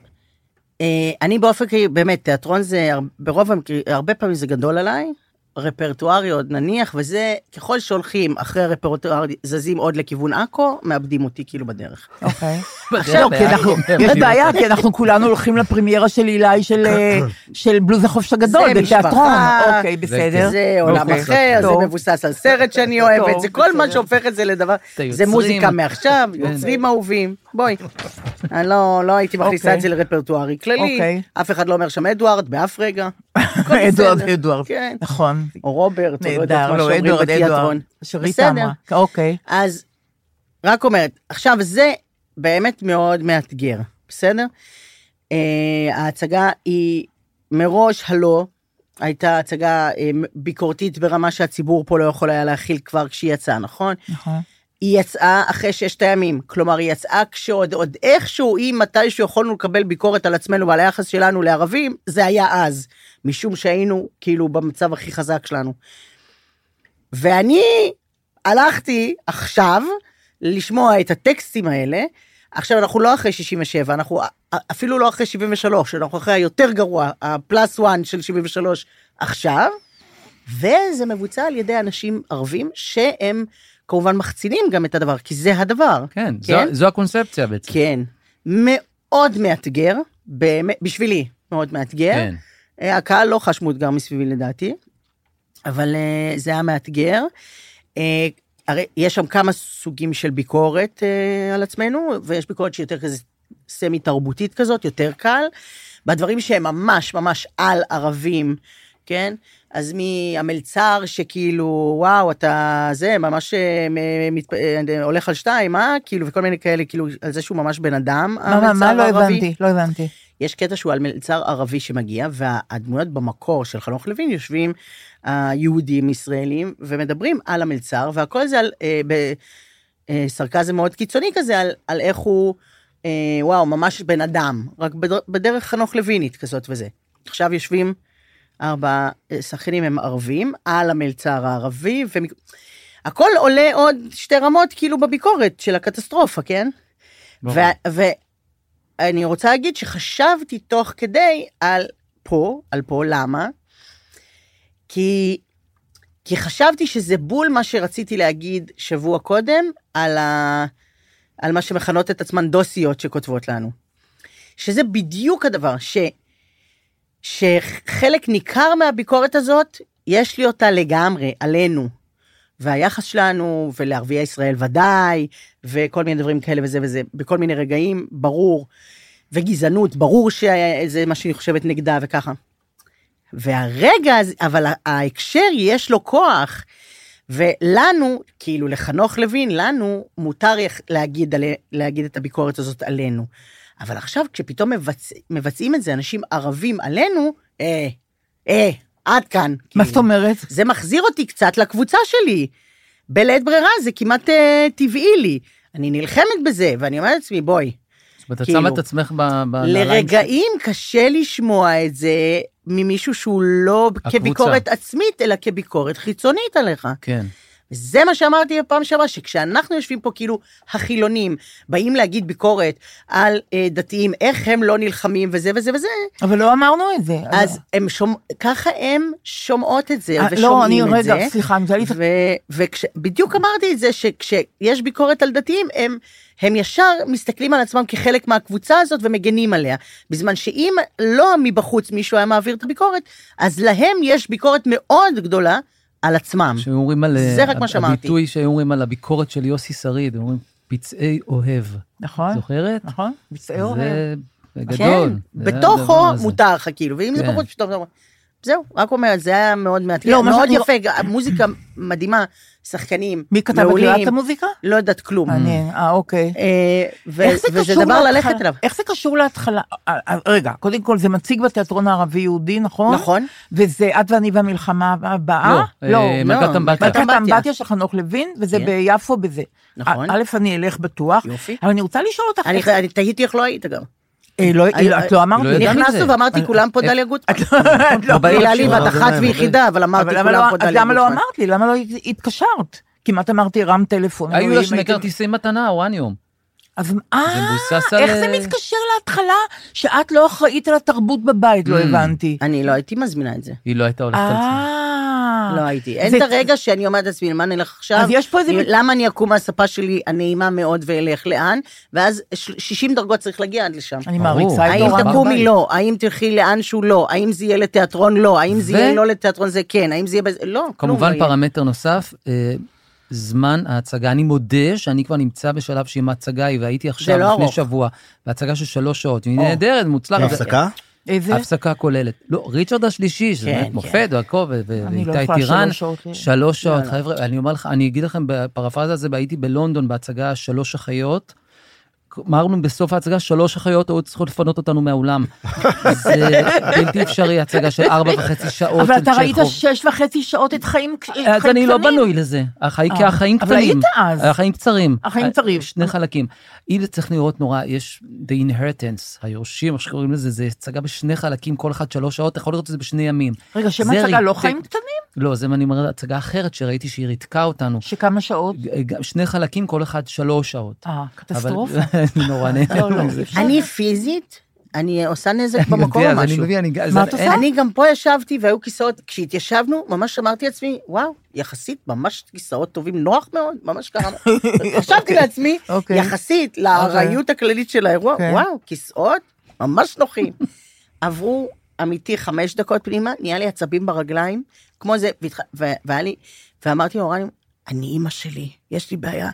Speaker 4: אה, אני באופן באמת, תיאטרון זה, ברוב המקרים, הרבה פעמים זה גדול עליי, רפרטוארי עוד נניח, וזה, ככל שהולכים אחרי הרפרטואר, זזים עוד לכיוון עכו, מאבדים אותי כאילו בדרך.
Speaker 3: אוקיי.
Speaker 6: עכשיו,
Speaker 3: לא, כי אנחנו, יש בעיה, כי אנחנו כולנו הולכים לפרימיירה של אילי של, של בלוז החופש הגדול,
Speaker 4: זה
Speaker 3: בתיאטרון.
Speaker 4: משפחה,
Speaker 3: אוקיי, בסדר.
Speaker 4: זה עולם
Speaker 3: אוקיי.
Speaker 4: אחר, זה. מבוסס על סרט שאני אוהבת, זה כל מה. שהופך את זה לדבר, זה. מוזיקה מעכשיו,
Speaker 3: כן.
Speaker 4: יוצרים אהובים, בואי. אני לא לא הייתי מכניסה
Speaker 3: אוקיי.
Speaker 4: את זה לרפרטוארי כללי,
Speaker 3: אוקיי.
Speaker 4: אף אחד לא אומר שם אדוארד באף רגע.
Speaker 3: אדוארד. אדוארד.
Speaker 4: כן.
Speaker 3: נכון.
Speaker 4: או רוברט, או לא יודעת מה
Speaker 3: לא,
Speaker 4: שאומרים
Speaker 3: אדוארד,
Speaker 4: בתיאטרון. בסדר.
Speaker 3: אוקיי.
Speaker 4: אז רק אומרת, עכשיו זה באמת מאוד מאתגר, בסדר? Uh, ההצגה היא מראש הלא, הייתה הצגה uh, ביקורתית ברמה שהציבור פה לא יכול היה להכיל כבר כשהיא יצאה, נכון?
Speaker 3: נכון.
Speaker 4: היא יצאה אחרי ששת הימים, כלומר היא יצאה כשעוד עוד איכשהו, אם מתישהו יכולנו לקבל ביקורת על עצמנו ועל היחס שלנו לערבים, זה היה אז, משום שהיינו כאילו במצב הכי חזק שלנו. ואני הלכתי עכשיו לשמוע את הטקסטים האלה, עכשיו אנחנו לא אחרי 67, אנחנו אפילו לא אחרי 73, אנחנו אחרי היותר גרוע, הפלאס 1 של 73 עכשיו, וזה מבוצע על ידי אנשים ערבים שהם כמובן מחצינים גם את הדבר, כי זה הדבר.
Speaker 6: כן, זו-
Speaker 4: כן?
Speaker 6: זו הקונספציה בעצם.
Speaker 4: כן. מאוד מאתגר, באמת, בשבילי מאוד מאתגר.
Speaker 6: כן.
Speaker 4: אה, הקהל לא חש מאותגר מסביבי לדעתי, אבל אה, זה היה מאתגר. אה, הרי יש שם כמה סוגים של ביקורת על עצמנו, ויש ביקורת שהיא יותר כזה סמי תרבותית כזאת, יותר קל. בדברים שהם ממש ממש על ערבים, כן? אז מהמלצר שכאילו, וואו, אתה זה, ממש אה, מת, אה, הולך על שתיים, אה? כאילו, וכל מיני כאלה, כאילו, על זה שהוא ממש בן אדם,
Speaker 3: מה, מה, מה לא
Speaker 4: הערבי.
Speaker 3: הבנתי? לא הבנתי.
Speaker 4: יש קטע שהוא על מלצר ערבי שמגיע, והדמויות במקור של חנוך לוין יושבים היהודים ישראלים ומדברים על המלצר, והכל זה על, אה, בסרקזם מאוד קיצוני כזה, על, על איך הוא, אה, וואו, ממש בן אדם, רק בדר, בדרך חנוך לוינית כזאת וזה. עכשיו יושבים ארבע אה, שחקנים הם ערבים, על המלצר הערבי, והכל עולה עוד שתי רמות כאילו בביקורת של הקטסטרופה, כן? ואני רוצה להגיד שחשבתי תוך כדי על פה, על פה, למה? כי, כי חשבתי שזה בול מה שרציתי להגיד שבוע קודם על, ה, על מה שמכנות את עצמן דוסיות שכותבות לנו. שזה בדיוק הדבר, ש, שחלק ניכר מהביקורת הזאת, יש לי אותה לגמרי, עלינו. והיחס שלנו, ולערביי ישראל ודאי, וכל מיני דברים כאלה וזה וזה, בכל מיני רגעים, ברור. וגזענות, ברור שזה מה שאני חושבת נגדה וככה. והרגע, הזה- אבל ההקשר יש לו כוח. ולנו, כאילו לחנוך לוין, לנו מותר להגיד, להגיד את הביקורת הזאת עלינו. אבל עכשיו כשפתאום מבצ... מבצעים את זה אנשים ערבים עלינו, אה, אה, עד כאן.
Speaker 3: מה
Speaker 4: כאילו.
Speaker 3: זאת אומרת?
Speaker 4: זה מחזיר אותי קצת לקבוצה שלי. בלית ברירה זה כמעט אה, טבעי לי. אני נלחמת בזה, ואני אומרת לעצמי, בואי,
Speaker 6: זאת אומרת, את
Speaker 4: כאילו,
Speaker 6: שמה את עצמך בנעליים
Speaker 4: לרגעים קשה לשמוע את זה ממישהו שהוא לא
Speaker 6: הקבוצה.
Speaker 4: כביקורת עצמית, אלא כביקורת חיצונית עליך.
Speaker 6: כן.
Speaker 4: זה מה שאמרתי בפעם שעברה, שכשאנחנו יושבים פה כאילו החילונים, באים להגיד ביקורת על אה, דתיים, איך הם לא נלחמים וזה וזה וזה,
Speaker 3: אבל לא אמרנו את זה.
Speaker 4: אז הם שומע, ככה הם שומעות את זה
Speaker 3: אה, לא, אני,
Speaker 4: ושומעים את זה.
Speaker 3: רגע, סליחה, אני רוצה להתעכב.
Speaker 4: ובדיוק אמרתי את זה, שכשיש ביקורת על דתיים, הם, הם ישר מסתכלים על עצמם כחלק מהקבוצה הזאת ומגנים עליה. בזמן שאם לא מבחוץ מישהו היה מעביר את הביקורת, אז להם יש ביקורת מאוד גדולה על עצמם.
Speaker 6: שהיו אומרים על...
Speaker 4: זה רק מה שאמרתי.
Speaker 6: הביטוי שהיו אומרים על הביקורת של יוסי שריד, הם אומרים פצעי אוהב.
Speaker 3: נכון,
Speaker 6: זוכרת?
Speaker 3: נכון, ביצעי אוהב.
Speaker 6: זה בגדול.
Speaker 4: כן,
Speaker 6: זה הדבר
Speaker 4: בתוכו
Speaker 6: הזה.
Speaker 4: מותר לך כאילו, ואם זה
Speaker 6: כן.
Speaker 4: בחוץ, פתאום... זהו, רק אומרת, זה היה מאוד מאתגר,
Speaker 3: לא,
Speaker 4: מאוד יפה, מוזיקה מדהימה, שחקנים
Speaker 3: מי כתב את
Speaker 4: מעולים,
Speaker 3: את המוזיקה?
Speaker 4: לא יודעת כלום.
Speaker 3: מעניין, אה, אוקיי.
Speaker 4: אה, ו- וזה דבר
Speaker 3: להתחלה?
Speaker 4: ללכת אליו.
Speaker 3: איך זה קשור להתחלה? אה, אה, רגע, קודם כל זה מציג בתיאטרון הערבי-יהודי, נכון?
Speaker 4: נכון.
Speaker 3: וזה את ואני והמלחמה הבאה?
Speaker 6: לא, אה, מלכת
Speaker 4: לא,
Speaker 6: אמבטיה.
Speaker 3: מלכת
Speaker 4: אמבטיה.
Speaker 3: של חנוך לוין, וזה
Speaker 4: כן.
Speaker 3: ביפו בזה.
Speaker 4: נכון.
Speaker 3: א', אני אלך בטוח,
Speaker 4: יופי.
Speaker 3: אבל אני רוצה לשאול אותך,
Speaker 4: אני אני תהיתי איך לא היית גם.
Speaker 3: אה, לא-
Speaker 4: אני-
Speaker 3: את לא אמרת
Speaker 6: לא
Speaker 3: לי.
Speaker 6: את.
Speaker 4: נכנסנו ואמרתי, כולם פה
Speaker 6: אה,
Speaker 4: דליה גוטמן.
Speaker 3: את לא- את לא-
Speaker 5: זה
Speaker 4: אחת
Speaker 5: להם,
Speaker 4: ויחידה, אבל אמרתי, כולם
Speaker 3: לא-
Speaker 4: פה
Speaker 3: אז
Speaker 4: דליה
Speaker 3: למה לא
Speaker 4: גוטמן.
Speaker 3: אמרת לי? למה לא התקשרת? כמעט אמרתי רם טלפון.
Speaker 6: היו לה שני כרטיסי מתנה, וואניום.
Speaker 3: אז אה, איך זה
Speaker 6: אה,
Speaker 3: מתקשר להתחלה שאת לא אחראית על התרבות בבית? לא
Speaker 6: Mm.
Speaker 3: הבנתי.
Speaker 4: אני לא הייתי מזמינה את זה.
Speaker 6: היא לא הייתה הולכת על זה.
Speaker 4: לא הייתי. אין את הרגע שאני אומרת לעצמי, למה נלך עכשיו?
Speaker 3: אז יש פה איזה-
Speaker 4: למה אני אקום מהספה שלי הנעימה מאוד ואלך לאן? ואז ש- 60 דרגות צריך להגיע עד לשם.
Speaker 3: אני. מעריצה את
Speaker 4: האם
Speaker 3: אורן
Speaker 4: תקומי. לא, האם תלכי לאן שהוא לא, האם זה יהיה לתיאטרון לא, האם זה יהיה לא לתיאטרון זה כן, האם זה יהיה בזה, לא, כלום
Speaker 6: כמובן
Speaker 4: לא.
Speaker 6: פרמטר נוסף, אה, זמן ההצגה. אני מודה שאני כבר נמצא בשלב שעם ההצגה היא, והייתי עכשיו
Speaker 4: לא
Speaker 6: לפני. שבוע, בהצגה של שלוש שעות, היא. נהדרת, מוצלחת.
Speaker 5: הפסקה?
Speaker 3: איזה?
Speaker 6: הפסקה כוללת. לא, ריצ'רד השלישי, שזה
Speaker 4: כן,
Speaker 6: באמת
Speaker 4: כן.
Speaker 6: מופת, והכל,
Speaker 3: לא
Speaker 6: ואיתי טירן,
Speaker 3: שלוש שעות.
Speaker 6: שלוש שעות,
Speaker 4: לא.
Speaker 6: חבר'ה, אני אומר לך, אני אגיד לכם בפרפרזה הזה, הייתי בלונדון בהצגה שלוש אחיות. אמרנו בסוף ההצגה, שלוש אחיות היו צריכות לפנות אותנו מהאולם. זה בלתי אפשרי, הצגה של ארבע וחצי שעות
Speaker 3: אבל אתה ראית. שש וחצי שעות את חיים קטנים.
Speaker 6: אז אני לא בנוי לזה, החיים, כי
Speaker 3: אה,
Speaker 6: החיים
Speaker 3: אבל
Speaker 6: קטנים.
Speaker 3: היית אז.
Speaker 6: החיים קצרים.
Speaker 3: החיים
Speaker 6: אה,
Speaker 3: קצרים.
Speaker 6: שני חלקים. אם צריך לראות נורא, יש The Inheritance, היורשים, איך שקוראים לזה, זה הצגה בשני חלקים, כל אחד שלוש שעות, אתה יכול לראות את זה בשני ימים.
Speaker 3: רגע, שם הצגה לא חיים קטנים?
Speaker 6: לא, זה מה אני אומר, הצגה אחרת שראיתי שהיא ריתקה אותנו.
Speaker 3: שכמה שעות?
Speaker 6: גם שני חלקים, כל אחד שלוש שעות.
Speaker 3: אה, קטסטרופה.
Speaker 6: אני נורא נהנה
Speaker 3: לא, לא,
Speaker 6: מזה.
Speaker 3: אי
Speaker 4: אני פיזית, אני עושה נזק במקום או משהו.
Speaker 6: מבין, אני-
Speaker 3: מה את עושה?
Speaker 4: אני גם פה ישבתי והיו כיסאות, כשהתיישבנו, ממש אמרתי לעצמי, וואו, יחסית ממש כיסאות טובים, נוח מאוד, ממש ככה. חשבתי לעצמי,
Speaker 3: אוקיי.
Speaker 4: יחסית לארעיות הכללית של האירוע,
Speaker 3: כן.
Speaker 4: וואו, כיסאות ממש נוחים. עברו אמיתי חמש דקות פנימה, נהיה לי עצבים ברגליים, כמו זה, והיה לי, ואמרתי לאורן, אני אימא שלי, יש לי בעיה.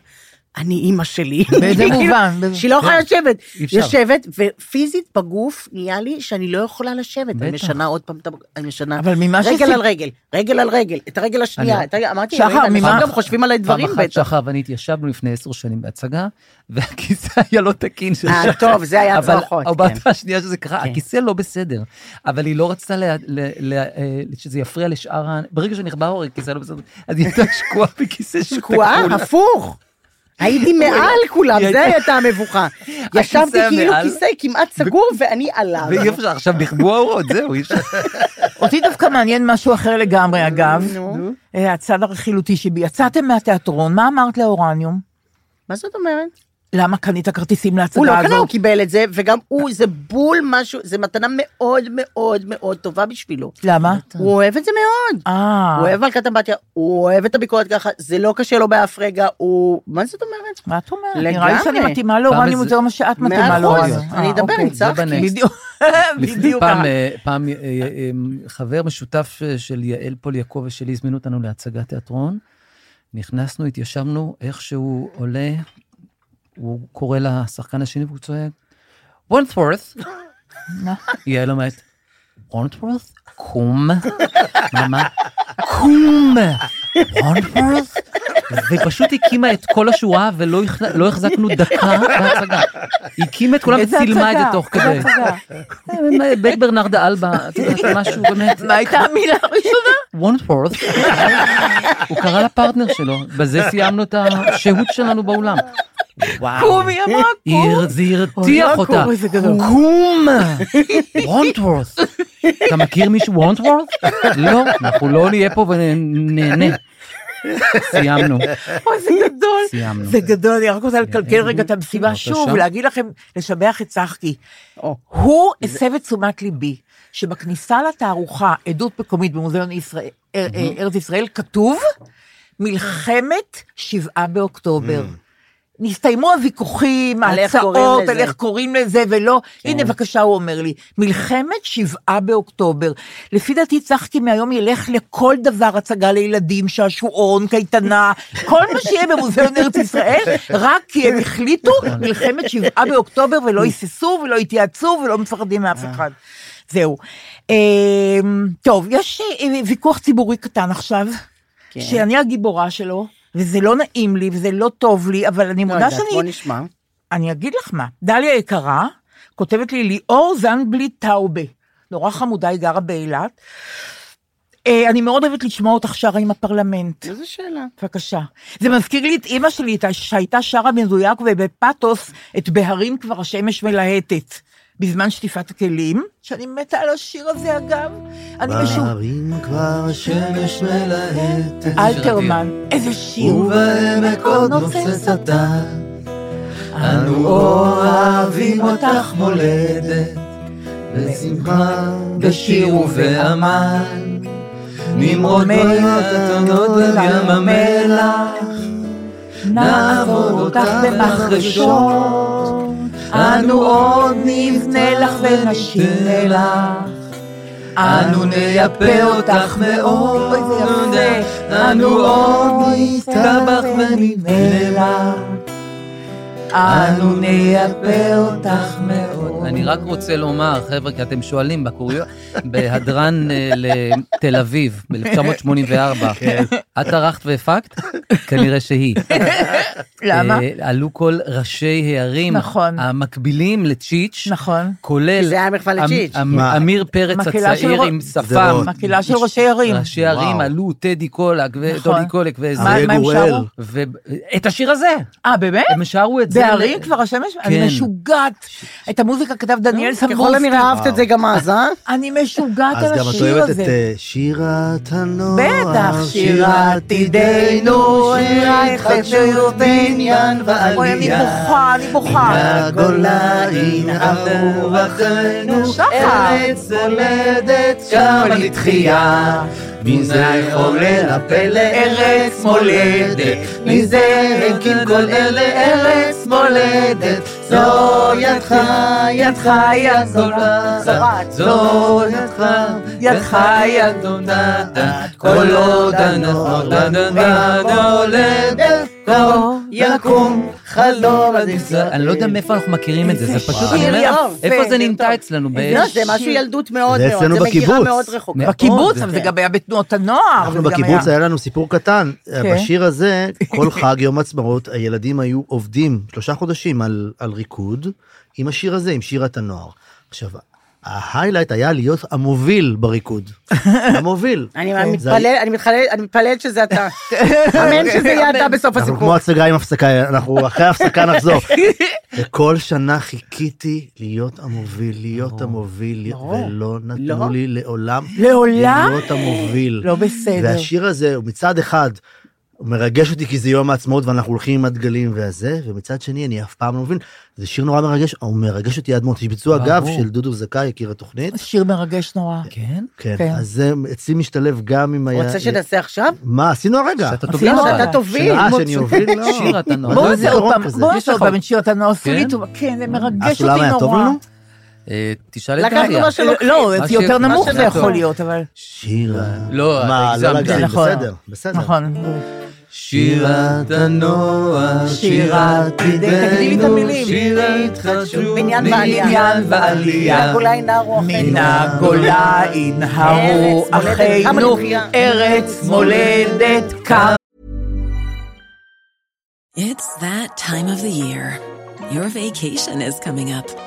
Speaker 4: אני אימא שלי.
Speaker 3: באיזה
Speaker 4: כאילו,
Speaker 3: מובן?
Speaker 4: שהיא לא יכולה לשבת.
Speaker 6: אי אפשר.
Speaker 4: יושבת, ופיזית בגוף נהיה לי שאני לא יכולה לשבת. אני
Speaker 6: בטח.
Speaker 4: משנה עוד פעם, אני משנה
Speaker 3: אבל
Speaker 4: רגל על רגל, רגל על רגל, את הרגל השנייה, אמרתי,
Speaker 3: שחר, ממה-
Speaker 4: גם חושבים עליי דברים
Speaker 6: פעם אחת
Speaker 4: בטח.
Speaker 6: שחר ואני התיישבנו לפני עשר שנים בהצגה, והכיסא היה לא תקין של
Speaker 4: אה,
Speaker 6: שחר.
Speaker 4: טוב, זה היה
Speaker 6: אבל
Speaker 4: צרחות,
Speaker 6: או
Speaker 4: כן.
Speaker 6: בהתחלה השנייה שזה קרה,
Speaker 4: כן.
Speaker 6: הכיסא לא בסדר, אבל היא לא רצתה אה, שזה יפריע לשאר ה... ברגע שנחבר אורי, כיסא לא בסדר, אז היא הייתה שקועה בכיסא
Speaker 4: שקועה. הפוך. הייתי מעל כולם, זה
Speaker 6: הייתה-
Speaker 4: המבוכה. ישבתי כאילו. כיסא כמעט סגור ואני עליו.
Speaker 6: ואי אפשר, עכשיו נכבו האורות, זהו, אי אפשר.
Speaker 3: אותי דווקא מעניין משהו אחר לגמרי, אגב. אה, הצד הרכילותי שבי. יצאתם מהתיאטרון, מה אמרת לאורניום?
Speaker 4: מה זאת אומרת?
Speaker 3: למה קנית כרטיסים להצגה
Speaker 4: הוא לא
Speaker 3: הזאת?
Speaker 4: קנה, הוא קיבל את זה, וגם הוא, זה בול משהו, זה מתנה מאוד מאוד מאוד טובה בשבילו.
Speaker 3: למה?
Speaker 4: הוא אוהב את זה מאוד.
Speaker 3: אה,
Speaker 4: הוא אוהב מלכת אמבטיה, הוא אוהב את הביקורת ככה, זה לא קשה לו באף רגע, הוא... מה זאת אומרת?
Speaker 3: מה את אומרת?
Speaker 4: לגמרי.
Speaker 3: נראה לי שאני מתאימה לאורניום
Speaker 6: איזה-
Speaker 3: יותר ממה שאת
Speaker 4: מאה
Speaker 3: מתאימה
Speaker 4: אחוז.
Speaker 3: לאורניום.
Speaker 4: אני
Speaker 3: אה,
Speaker 4: אדבר
Speaker 3: אוקיי.
Speaker 4: עם צחקי.
Speaker 3: בדיוק.
Speaker 6: פעם. אה, פעם חבר משותף של יעל פול יעקב ושלי הזמינו אותנו להצגת תיאטרון. נכנסנו, התיישבנו, איך שהוא עולה, הוא קורא לשחקן השני והוא צועק, וונטוורת'. יעל אומרת, וונטוורת'? קום. מה, מה? קום. וונטוורת'? ופשוט הקימה את כל השורה ולא לא החזקנו דקה בהצגה. הקימה את כולם וצילמה את זה? תוך כדי. בית ברנרדה אלבה, משהו באמת.
Speaker 3: מה הייתה המילה הראשונה?
Speaker 6: וונטפורת. הוא קרא לפרטנר שלו, בזה סיימנו את השהות שלנו באולם.
Speaker 3: קום, היא אמרה קום.
Speaker 6: זה הרתיח
Speaker 3: אוי,
Speaker 6: אותה.
Speaker 3: קום!
Speaker 6: וונטוורת. אתה מכיר מישהו וונטוורת? לא, אנחנו לא נהיה פה ונהנה. סיימנו,
Speaker 3: אוי, זה גדול.
Speaker 6: סיימנו.
Speaker 3: זה גדול, אני רק רוצה לקלקל רגע את המסיבה. שוב, ולהגיד לכם, לשבח את צחקי. הוא הסב את תשומת ליבי, שבכניסה לתערוכה, עדות מקומית במוזיאון אה, אה, ארץ ישראל, כתוב, מלחמת שבעה באוקטובר. נסתיימו הוויכוחים, ההצעות. על איך קוראים לזה ולא, הנה בבקשה הוא אומר לי, מלחמת שבעה באוקטובר. לפי דעתי צחקי מהיום ילך לכל דבר, הצגה לילדים, שעשועון, קייטנה, כל מה שיהיה במוזיאון ארץ ישראל, רק כי הם החליטו מלחמת שבעה באוקטובר ולא היססו ולא התייעצו ולא מפחדים מאף אחד. זהו. אמ, טוב, יש אה, ויכוח ציבורי קטן עכשיו,
Speaker 4: כן.
Speaker 3: שאני הגיבורה שלו. וזה לא נעים לי וזה לא טוב לי, אבל אני
Speaker 4: לא
Speaker 3: מודה
Speaker 4: יודעת, בוא
Speaker 3: שאני...
Speaker 4: נשמע.
Speaker 3: אני אגיד לך מה, דליה יקרה, כותבת לי ליאור זנבלי טאובה, נורא חמודה, היא גרה באילת. אה, אני מאוד אוהבת לשמוע אותך שרה עם הפרלמנט.
Speaker 4: איזה שאלה.
Speaker 3: בבקשה. זה מזכיר לי את אימא שלי, שהייתה שרה מדויק ובפתוס את בהרים כבר השמש מלהטת. בזמן שטיפת הכלים, שאני מתה על השיר הזה אגב. אני משהו...
Speaker 5: בהרים כבר השמש מלהטת,
Speaker 3: אלתרמן, איזה שיר.
Speaker 5: ובעמק עוד נוצץ אתה. אנו אוהבים אותך מולדת, בשמחה, בשיר ובעמל. נמרוד ביתונות בים המלח, נעבור אותך במחרשות, אנו עוד נבנה לך ונשאיר לך. אנו נייפה אותך מאוד,
Speaker 3: אוי, זה יפה.
Speaker 5: אנו עוד נטבח ונבנה לך. אנו נייפה אותך מאוד.
Speaker 6: אני רק רוצה לומר, חבר'ה, כי אתם שואלים, בקוריו... בהדרן אה, לתל אביב, ב-1984, את ערכת והפקת? כנראה שהיא.
Speaker 3: למה?
Speaker 6: אה, עלו כל ראשי הערים
Speaker 3: נכון.
Speaker 6: המקבילים לצ'יץ',
Speaker 3: נכון.
Speaker 6: כולל
Speaker 4: כי זה היה מחווה
Speaker 6: אמ-
Speaker 4: לצ'יץ'.
Speaker 6: אמ- פרץ הצעיר עם שפם.
Speaker 3: מקהלה של ראשי ערים.
Speaker 6: ראשי ערים. עלו, טדי קולק
Speaker 3: נכון.
Speaker 6: וטודי קולק וזה.
Speaker 3: מה- הם. שרו?
Speaker 6: ואת השיר הזה,
Speaker 3: אה, באמת?
Speaker 6: הם שרו את זה.
Speaker 3: בערים כבר השמש? אני
Speaker 6: כן.
Speaker 3: משוגעת. את המוזיקה כתב דניאל
Speaker 4: ככל
Speaker 3: סמבורסקי.
Speaker 4: הנראה אהבת את זה גם אז, אה?
Speaker 3: אני משוגעת
Speaker 5: אז
Speaker 3: על
Speaker 5: גם את
Speaker 3: השיר
Speaker 5: אוהבת את
Speaker 3: הזה.
Speaker 5: אה, שירת הנוער,
Speaker 3: בטח, שירת עתידנו, שירת חדשות
Speaker 5: בניין
Speaker 3: אוי, אני
Speaker 5: ועלייה.
Speaker 3: בוכה, אני בוכה.
Speaker 5: הגולה ינערו אחינו. ארץ מולדת קמה לתחייה. מזה עולה לפלא ארץ מולדת, מזה הקים כל אלה ארץ מולדת. זו ידך, ידך יד גדולה, זו ידך, ידך יד גדולה, כל עוד אנחנו נולדת, כה יקום חלום הנפלא.
Speaker 6: אני לא יודע מאיפה אנחנו מכירים את זה, זה פשוט, אני אומר,
Speaker 3: יפה.
Speaker 6: איפה זה נמצא אצלנו?
Speaker 4: לא, זה משהו ילדות מאוד מאוד, זה מגירה. מאוד רחוקה.
Speaker 3: בקיבוץ, אבל זה גם היה בתנועות הנוער.
Speaker 5: אנחנו בקיבוץ
Speaker 3: היה-
Speaker 5: לנו סיפור קטן. בשיר הזה, כל חג יום עצמאות, הילדים היו עובדים שלושה חודשים על, על ריקוד, עם השיר הזה, עם שירת הנוער. עכשיו, ההיילייט היה להיות המוביל בריקוד. המוביל.
Speaker 4: אני אני מתפללת שזה אתה. אמן שזה יהיה אתה בסוף
Speaker 5: אנחנו
Speaker 4: הסיפור.
Speaker 5: כמו הצגה עם הפסקה, אנחנו אחרי ההפסקה נחזור. וכל שנה חיכיתי להיות המוביל, להיות המוביל, ולא נתנו
Speaker 4: לא.
Speaker 5: לי לעולם
Speaker 3: לעולם?
Speaker 5: להיות המוביל.
Speaker 3: לא בסדר.
Speaker 5: והשיר הזה, הוא מצד אחד, הוא מרגש אותי כי זה יום העצמאות ואנחנו הולכים עם הדגלים והזה, ומצד שני, אני אף פעם לא מבין, זה שיר נורא מרגש, הוא מרגש אותי עד מאוד. יש ביצוע. אגב של דודו זכאי, הכיר התוכנית.
Speaker 3: שיר מרגש נורא.
Speaker 6: כן?
Speaker 5: כן,
Speaker 3: כן.
Speaker 5: אז זה אצלי משתלב גם עם... היה-
Speaker 4: רוצה שנעשה עכשיו?
Speaker 5: מה, עשינו הרגע.
Speaker 6: שאתה תוביל.
Speaker 4: שאתה תוביל.
Speaker 5: אה. שאני אוביל? לא.
Speaker 6: שיר אתה נורא.
Speaker 5: מה
Speaker 3: בואו נעשה עוד
Speaker 5: זיכרון
Speaker 3: פעם? בואו נעשה עוד פעם את שיר התנועה, עשו לי
Speaker 6: כן?
Speaker 3: כן, זה
Speaker 5: אה,
Speaker 3: מרגש אותי
Speaker 5: היה טוב
Speaker 3: נורא.
Speaker 5: לנו?
Speaker 6: אה, תשאל את דליה.
Speaker 4: לקחנו מה שלוקחים.
Speaker 3: לא, יותר נמוך זה יכול להיות, אבל...
Speaker 5: שירה.
Speaker 6: לא,
Speaker 5: לא
Speaker 6: הגזמת.
Speaker 3: נכון.
Speaker 5: בסדר, בסדר.
Speaker 3: נכון.
Speaker 6: שירת הנוער,
Speaker 3: שירת ידינו,
Speaker 6: שירת חשוב,
Speaker 4: בניין ועלייה,
Speaker 3: מן הגולה ינהרו אחינו, ארץ מולדת קם.
Speaker 7: It's that time of the year. Your vacation is coming up.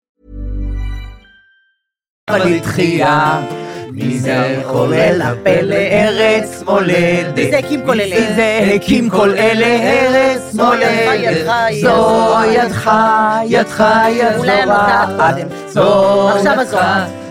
Speaker 3: לתחייה, מי זה חולל הפלא ארץ מולדת.
Speaker 4: מי זה הקים כל אלה?
Speaker 3: מי זה הקים כל אלה ארץ מולדת. זו ידך, ידך
Speaker 4: אולי
Speaker 3: יזורעת.
Speaker 4: הנותנת קודם.
Speaker 3: זו
Speaker 4: עכשיו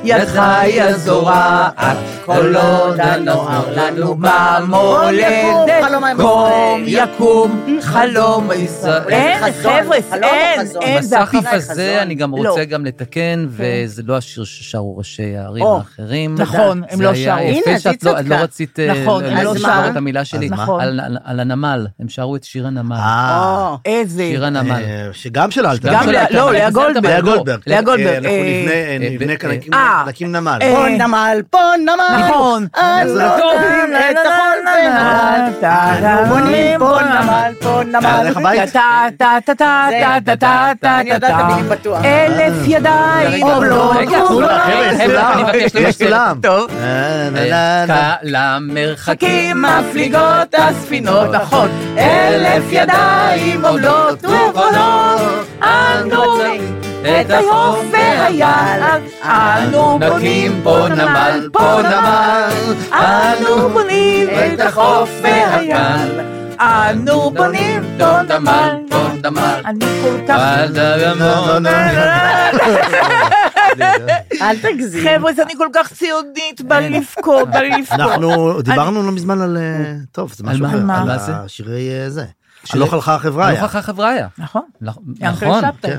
Speaker 3: ידך היא הזורעת, כל לא עוד הנוער לנו במולדת, קום יקום חלום ישראל. אין, חבר'ה, אין, אין, זה הכי
Speaker 6: הזה, אני גם
Speaker 3: לא.
Speaker 6: רוצה גם לתקן, כן. וזה לא השיר ששרו ראשי הערים האחרים.
Speaker 3: נכון, לא אה, נכון, הם לא שרו.
Speaker 4: הנה, אז היא צדקה.
Speaker 3: לא
Speaker 6: רצית
Speaker 3: לשמור
Speaker 6: את המילה שלי.
Speaker 3: נכון.
Speaker 6: על הנמל, הם שרו את שיר הנמל.
Speaker 5: אה, אה
Speaker 3: איזה...
Speaker 6: שיר הנמל.
Speaker 5: אה, שגם של אלתר.
Speaker 3: לא, לאה גולדברג.
Speaker 5: לאה גולדברג.
Speaker 3: לאה גולדברג.
Speaker 5: אנחנו נבנה כאן...
Speaker 3: אה,
Speaker 5: להקים נמל.
Speaker 4: פה נמל, פה נמל.
Speaker 3: נכון.
Speaker 4: אז לא קוראים את החול בנמל. בונים פה נמל, פה נמל.
Speaker 5: לך הבית?
Speaker 3: טה טה טה טה טה טה טה
Speaker 4: אני יודעת את המילים בטוח.
Speaker 3: אלף ידיים.
Speaker 6: רגע, כולם,
Speaker 5: חבר'ה,
Speaker 6: אני מבקש
Speaker 5: למשל.
Speaker 3: טוב.
Speaker 6: למרחקים
Speaker 3: מפליגות הספינות, נכון. אלף ידיים עומדות ובונות. אנו... את החוף והים, אנו בונים פה נמל, פה נמל, אנו בונים את החוף והים, אנו בונים פה נמל, אני כל כך...
Speaker 4: אל תגזים.
Speaker 3: חבר'ה, אני כל כך ציונית, בא לי לבכות, בא לי לבכות.
Speaker 5: אנחנו דיברנו לא מזמן על... אה, טוב, זה משהו? אחר.
Speaker 3: על מה?
Speaker 5: על
Speaker 6: מה זה?
Speaker 5: השירי אה, זה.
Speaker 6: שירי-
Speaker 5: הלוך הלכה החברה.
Speaker 6: הלוך אחר חבריה.
Speaker 3: נכון.
Speaker 6: נכון. כן, שבתאי,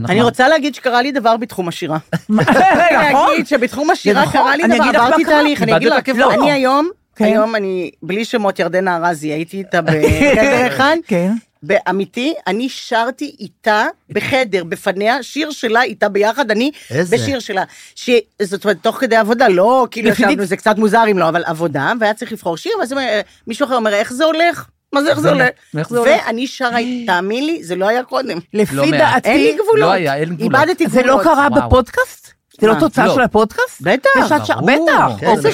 Speaker 6: נכון.
Speaker 4: אני רוצה להגיד שקרה לי דבר בתחום השירה.
Speaker 3: נכון?
Speaker 4: להגיד שבתחום השירה
Speaker 3: נכון.
Speaker 4: קרה לי
Speaker 3: אני
Speaker 4: דבר, עברתי. תהליך, אני אגיד לך,
Speaker 6: עקבות.
Speaker 4: אני היום,
Speaker 3: כן.
Speaker 4: היום אני, בלי שמות ירדנה ארזי, הייתי איתה בחדר אחד,
Speaker 3: כן.
Speaker 4: באמיתי, אני שרתי איתה בחדר, בפניה, שיר שלה איתה ביחד, אני
Speaker 5: איזה?
Speaker 4: בשיר שלה. ש... זאת אומרת, תוך כדי עבודה, לא כאילו ישבנו, זה קצת מוזר אם לא, אבל עבודה, והיה צריך לבחור שיר, ואז אומר- מישהו אחר אומר, איך זה הולך? מה זה זה הולך?
Speaker 6: איך זה הולך?
Speaker 4: ואני שרה, תאמין לי, זה לא היה קודם.
Speaker 3: לפי
Speaker 6: לא מעט.
Speaker 3: דעתי,
Speaker 4: אין לי גבולות.
Speaker 6: לא היה, אין גבולות.
Speaker 4: איבדתי
Speaker 3: זה
Speaker 4: גבולות.
Speaker 3: לא קרה. בפודקאסט? זה לא
Speaker 4: מה?
Speaker 3: תוצאה
Speaker 6: לא.
Speaker 3: של הפודקאסט?
Speaker 4: בטח.
Speaker 3: בטח.
Speaker 5: כן,
Speaker 3: אוקיי.
Speaker 5: זה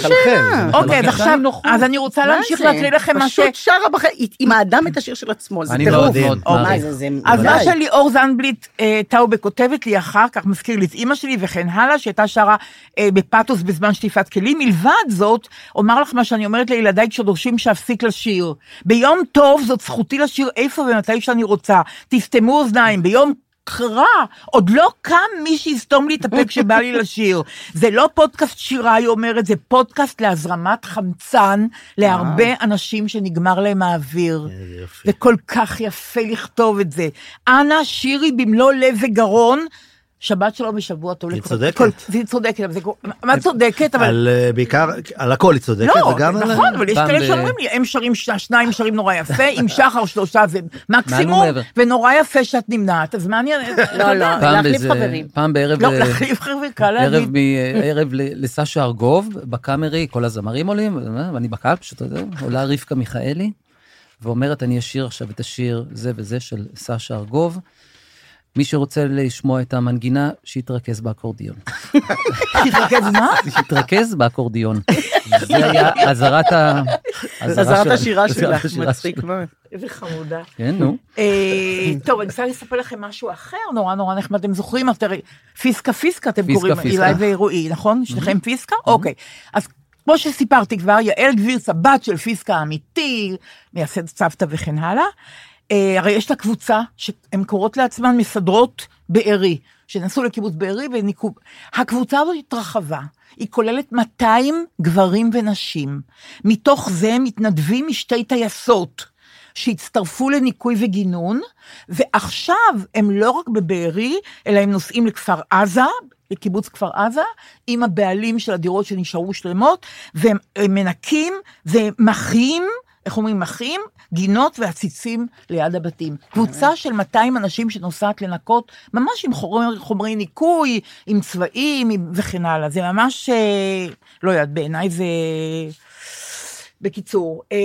Speaker 3: אוקיי, אז. עכשיו. אז אני רוצה להמשיך? להקריא לכם מה ש...
Speaker 4: פשוט שרה בחיים, עם האדם את השיר של עצמו, זה
Speaker 6: אני
Speaker 4: טירוף.
Speaker 6: מאוד מאוד
Speaker 4: או, מה
Speaker 6: מעריך.
Speaker 4: זה, זה...
Speaker 3: אז מה. שליאור זנבליט אה, טאובה כותבת לי אחר כך, מזכיר לי את אימא שלי וכן הלאה, שהייתה שרה אה, בפתוס בזמן שטיפת כלים. מלבד זאת, אומר לך מה שאני אומרת לילדיי כשדורשים שאפסיק לשיר. ביום טוב זאת זכותי לשיר איפה ומתי שאני רוצה. תסתמו אוזניים, ביום... רע, עוד לא קם מי שיסתום לי את הפה כשבא לי לשיר. זה לא פודקאסט שירה, היא אומרת, זה פודקאסט להזרמת חמצן להרבה אנשים שנגמר להם האוויר. זה כל כך יפה לכתוב את זה. אנא שירי במלוא לב וגרון. שבת שלום בשבוע טוב.
Speaker 5: היא צודקת.
Speaker 3: היא צודקת, אבל זה מה צודקת? אבל...
Speaker 5: על אה, בעיקר, על הכל היא צודקת,
Speaker 3: לא,
Speaker 5: וגם על...
Speaker 3: נכון, אבל יש כאלה שאומרים לי, הם שרים, ש- שניים שרים נורא יפה, עם שחר שלושה זה מקסימום. ונורא יפה שאת נמנעת, אז מה אני...
Speaker 4: לא, לא,
Speaker 6: פעם
Speaker 4: להחליף חברים.
Speaker 6: פעם בערב...
Speaker 3: לא,
Speaker 6: אה,
Speaker 3: להחליף חבר'ה, קל להגיד.
Speaker 6: מ- ערב ל- לסשה ארגוב, בקאמרי, כל הזמרים עולים, ואני בקהל, פשוט, אתה יודע, עולה רבקה מיכאלי, ואומרת, אני אשיר עכשיו את השיר זה וזה של סשה ארגוב. מי שרוצה לשמוע את המנגינה, שיתרכז באקורדיון.
Speaker 3: תתרכז מה?
Speaker 6: שיתרכז באקורדיון. זה היה אזהרת ה... של-
Speaker 4: השירה
Speaker 6: אזהרת
Speaker 4: שלך, מצחיק. מאוד.
Speaker 3: איזה חמודה.
Speaker 6: כן, נו.
Speaker 3: אה, טוב, אני רוצה לספר לכם משהו אחר, נורא נורא נחמד, אתם זוכרים? פיסקה פיסקה אתם קוראים. אילי ורועי, נכון? שניכם פיסקה? אוקיי. אז כמו שסיפרתי כבר, יעל גבירס, הבת של פיסקה האמיתי, מייסד סבתא וכן הלאה. אה, הרי יש לה קבוצה שהן קוראות לעצמן מסדרות בארי, שנסעו לקיבוץ בארי וניקו... הקבוצה הזאת התרחבה. היא כוללת 200 גברים ונשים. מתוך זה מתנדבים משתי טייסות שהצטרפו לניקוי וגינון, ועכשיו הם לא רק בבארי, אלא הם נוסעים לכפר עזה, לקיבוץ כפר עזה, עם הבעלים של הדירות שנשארו שלמות, והם הם מנקים ומחים, איך אומרים מחים? גינות ועציצים ליד הבתים. קבוצה של 200 אנשים שנוסעת לנקות, ממש עם חומרי, חומרי ניקוי, עם צבעים עם, וכן הלאה. זה ממש, אה, לא יודעת, בעיניי זה... בקיצור, אה,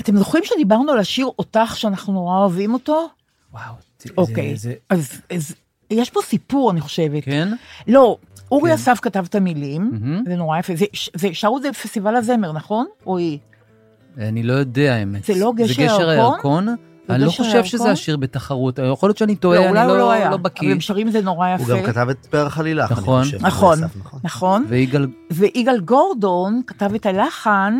Speaker 3: אתם זוכרים שדיברנו על השיר אותך, שאנחנו נורא אוהבים אותו?
Speaker 6: וואו, זה-
Speaker 3: אוקיי,
Speaker 6: זה-
Speaker 3: אז, אז יש פה סיפור, אני חושבת.
Speaker 6: כן?
Speaker 3: לא, אורי
Speaker 6: כן.
Speaker 3: אסף כתב את המילים,
Speaker 6: מהמם.
Speaker 3: זה נורא יפה. זה, זה, שרו את זה בפסטיבל הזמר, נכון? או היא?
Speaker 6: אני לא יודע האמת.
Speaker 3: זה לא גשר
Speaker 6: זה גשר
Speaker 3: הירקון?
Speaker 6: הירקון? אני לא חושב שזה
Speaker 3: הירקון?
Speaker 6: השיר בתחרות, יכול להיות שאני טועה,
Speaker 3: אולי
Speaker 6: אני
Speaker 3: הוא
Speaker 6: לא-
Speaker 3: היה,
Speaker 6: לא
Speaker 3: אבל
Speaker 6: בקיא.
Speaker 3: הם שרים זה נורא יפה.
Speaker 5: הוא גם כתב את פרח עלילך, אני
Speaker 6: נכון.
Speaker 5: חושב.
Speaker 3: נכון,
Speaker 5: נכון.
Speaker 3: נכון.
Speaker 6: ויגאל,
Speaker 3: ויגאל גורדון כתב את הלחן,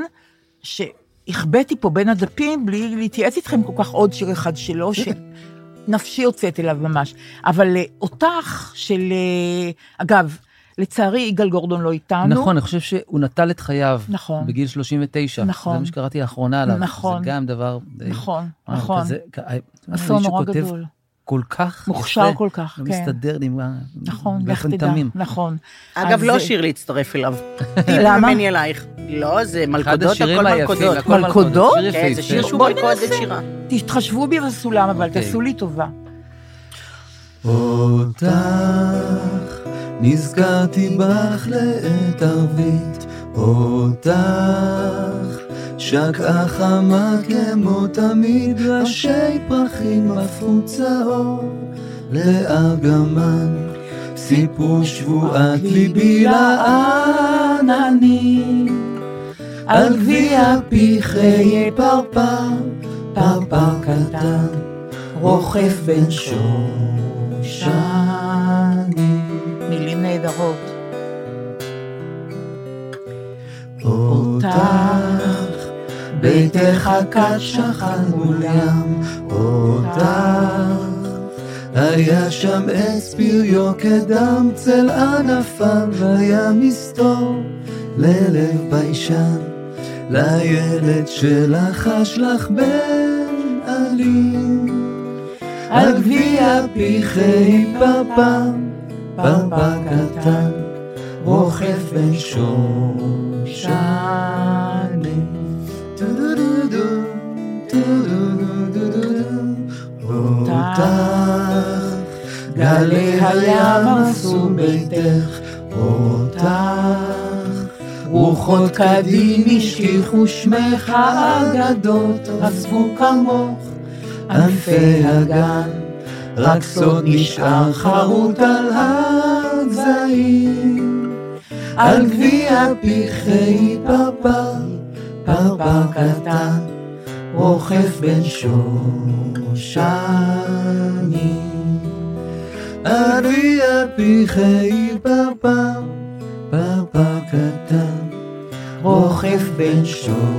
Speaker 3: שהחבאתי פה בין הדפים בלי להתייעץ איתכם כל כך עוד שיר אחד שלו, שנפשי יוצאת אליו ממש. אבל אה, אותך של... אה, אגב, לצערי יגאל גורדון לא איתנו.
Speaker 6: נכון, אני חושב שהוא נטל את חייו.
Speaker 3: נכון.
Speaker 6: בגיל 39.
Speaker 3: נכון.
Speaker 6: זה מה שקראתי לאחרונה עליו.
Speaker 3: נכון.
Speaker 6: זה גם דבר... די-
Speaker 3: נכון,
Speaker 6: אה,
Speaker 3: נכון.
Speaker 6: כזה- כ- אה,
Speaker 3: אסון נורא גדול.
Speaker 6: כל כך
Speaker 3: מוכשר
Speaker 6: יפה,
Speaker 3: כל כך, כן.
Speaker 6: מסתדר לי, מה-
Speaker 3: נכון, לך תדע,
Speaker 6: תמים.
Speaker 3: נכון.
Speaker 4: אגב, לא שיר להצטרף אליו.
Speaker 3: למה?
Speaker 4: ממני אלייך. לא, זה מלכודות, הכל מלכודות.
Speaker 3: מלכודות?
Speaker 4: כן. זה שיר שהוא מלכודת. שירה.
Speaker 3: תתחשבו בי בסולם, אבל
Speaker 6: אוקיי.
Speaker 3: תעשו לי טובה.
Speaker 6: אותך נזכרתי בך לעת ערבית, אותך שקעה חמה כמו תמיד, ראשי פרחים הפכו צהוב לארגמן, סיפרו שבועת ליבי לעננים, על גביע פרחי פרפר, פרפר קטן. רוכב בין שושנים.
Speaker 3: נהדרות.
Speaker 6: אותך, ביתך כת שכן מול ים, אותך, היה שם עץ פריו כדם צל ענפיו, והיה מסתור ללב ביישן, לילד שלחש לך בן עלים. על גביע פרחי פרפר, פרפר קטן, רוכב בין שושנים. טו-דו-דו-דו, טו-דו-דו-דו-דו. אותך, גלי הים הרסו ביתך, אותך, רוחות קדים השכיחו שמך, האגדות עזבו כמוך. ענפי הגן, רק סוד נשאר חרוט על הגזעים. על גביע פרחי פרפר, פרפר קטן, רוכב בין שושנים. על גביע פרחי פרפר, פרפר קטן, רוכב בין שושנים.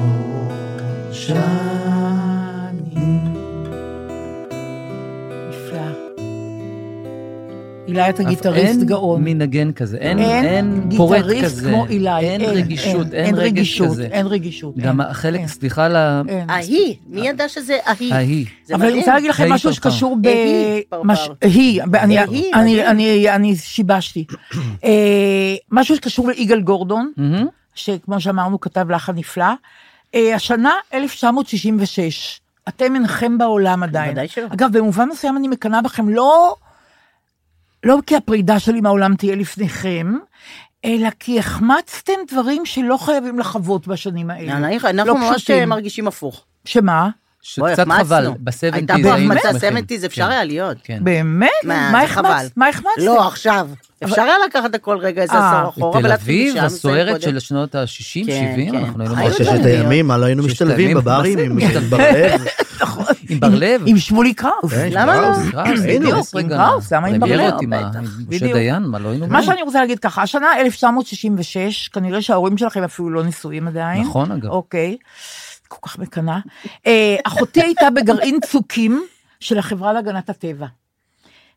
Speaker 3: אילי אתה גיטריסט
Speaker 6: אין
Speaker 3: גאון.
Speaker 6: מנגן כזה, אין,
Speaker 3: אין
Speaker 6: אין פורט
Speaker 3: גיטריסט
Speaker 6: כזה.
Speaker 3: כמו אילי.
Speaker 6: אין רגישות, אין,
Speaker 3: אין
Speaker 6: רגש
Speaker 3: רגישות,
Speaker 6: כזה.
Speaker 3: אין רגישות.
Speaker 6: גם
Speaker 3: אין,
Speaker 6: החלק,
Speaker 3: אין,
Speaker 6: סליחה.
Speaker 3: אין.
Speaker 4: ההיא, מי ידע שזה ההיא?
Speaker 6: ההיא.
Speaker 3: אבל אני. רוצה להגיד לכם משהו. שקשור ב...
Speaker 4: היי פרפר.
Speaker 3: מש- היא, אני-
Speaker 4: היי,
Speaker 3: אני-
Speaker 4: מדהים.
Speaker 3: אני- אני שיבשתי. אה, משהו שקשור ליגאל גורדון. שכמו שאמרנו כתב לחן נפלא. אה, השנה 1966, אתם אינכם בעולם עדיין.
Speaker 4: ודאי שלא.
Speaker 3: אגב, במובן מסוים אני מקנאה בכם, לא, לא כי הפרידה שלי מהעולם תהיה לפניכם, אלא כי החמצתם דברים שלא חייבים לחוות בשנים האלה.
Speaker 4: אנחנו אנחנו
Speaker 3: לא
Speaker 4: ממש
Speaker 3: פשוטים.
Speaker 4: מרגישים הפוך.
Speaker 3: שמה?
Speaker 6: שקצת. חבל, ב-70's
Speaker 4: הייתה
Speaker 6: היינו שמחים.
Speaker 4: 70's, אפשר
Speaker 6: כן.
Speaker 4: היה להיות.
Speaker 6: כן.
Speaker 3: באמת?
Speaker 4: מה.
Speaker 3: החמצת? מה החמצת?
Speaker 4: לא, עכשיו. אפשר היה לקחת הכל רגע איזה
Speaker 3: אה,
Speaker 4: עשור אחורה
Speaker 6: תל
Speaker 4: ולהתחיל
Speaker 6: אביב,
Speaker 4: משם,
Speaker 6: הסוערת
Speaker 4: קודם.
Speaker 6: של שנות ה-60,
Speaker 4: כן,
Speaker 6: 70,
Speaker 4: כן.
Speaker 6: אנחנו היינו.
Speaker 5: ששת. הימים, מה לא היינו משתלבים בברים. עם ברלב?
Speaker 3: נכון.
Speaker 6: עם בר-לב.
Speaker 3: עם שמולי קראוס.
Speaker 5: כן,
Speaker 4: למה לא?
Speaker 6: בדיוק,
Speaker 3: עם. קראוס, למה עם
Speaker 4: בטח.
Speaker 6: עם משה. דיין, מה לא היינו...
Speaker 3: מה שאני רוצה להגיד ככה, השנה 1966, כנראה שההורים שלכם אפילו לא נשואים עדיין.
Speaker 6: נכון, אגב.
Speaker 3: אוקיי. כל כך מקנאה. אה, אחותי הייתה בגרעין צוקים של החברה להגנת הטבע.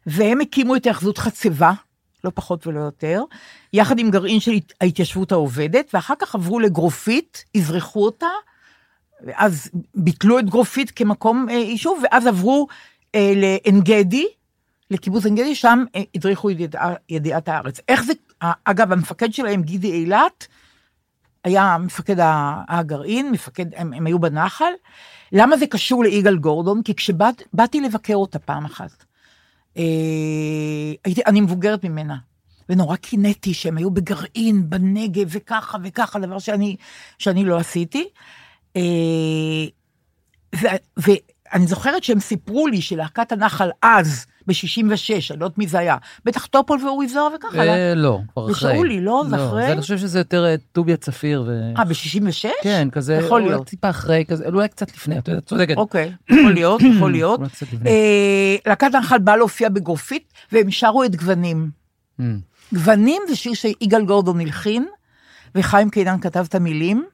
Speaker 3: והם הקימו את היאחזות חצבה, לא פחות ולא יותר, יחד עם גרעין של ההתיישבות העובדת, ואחר כך עברו לגרופית, אזרחו אותה, ואז ביטלו את גרופית כמקום אה, יישוב, ואז עברו אה, לעין גדי, לקיבוץ עין גדי, שם אה, הדריכו ידיע, ידיעת הארץ. איך זה, אה, אגב, המפקד שלהם, גידי אילת, היה מפקד הגרעין, מפקד, הם, הם היו בנחל. למה זה קשור ליגאל גורדון? כי כשבאתי לבקר אותה פעם אחת, אה, הייתי, אני מבוגרת ממנה, ונורא קינאתי שהם היו בגרעין, בנגב, וככה וככה, דבר שאני, שאני לא עשיתי. אה, ואני זוכרת שהם סיפרו לי שלהקת הנחל אז, ב-66, אני לא יודעת מי זה היה, בטח טופול ואורי זוהר וככה.
Speaker 6: אה, לא, כבר אחרי.
Speaker 3: ושאולי, לא? זה אחרי?
Speaker 6: זה, אני חושב שזה יותר אה, טוביה צפיר ו...
Speaker 3: אה, ב-66?
Speaker 6: כן, כזה,
Speaker 3: יכול להיות.
Speaker 6: טיפה אחרי, כזה, אולי קצת לפני, את יודעת, צודקת.
Speaker 3: אוקיי, יכול להיות, יכול להיות. להקת הנחל באה להופיע בגרופית, והם שרו את גוונים.
Speaker 6: Mm.
Speaker 3: גוונים זה שיר שיגאל גורדון הלחין, וחיים קידן כתב את המילים.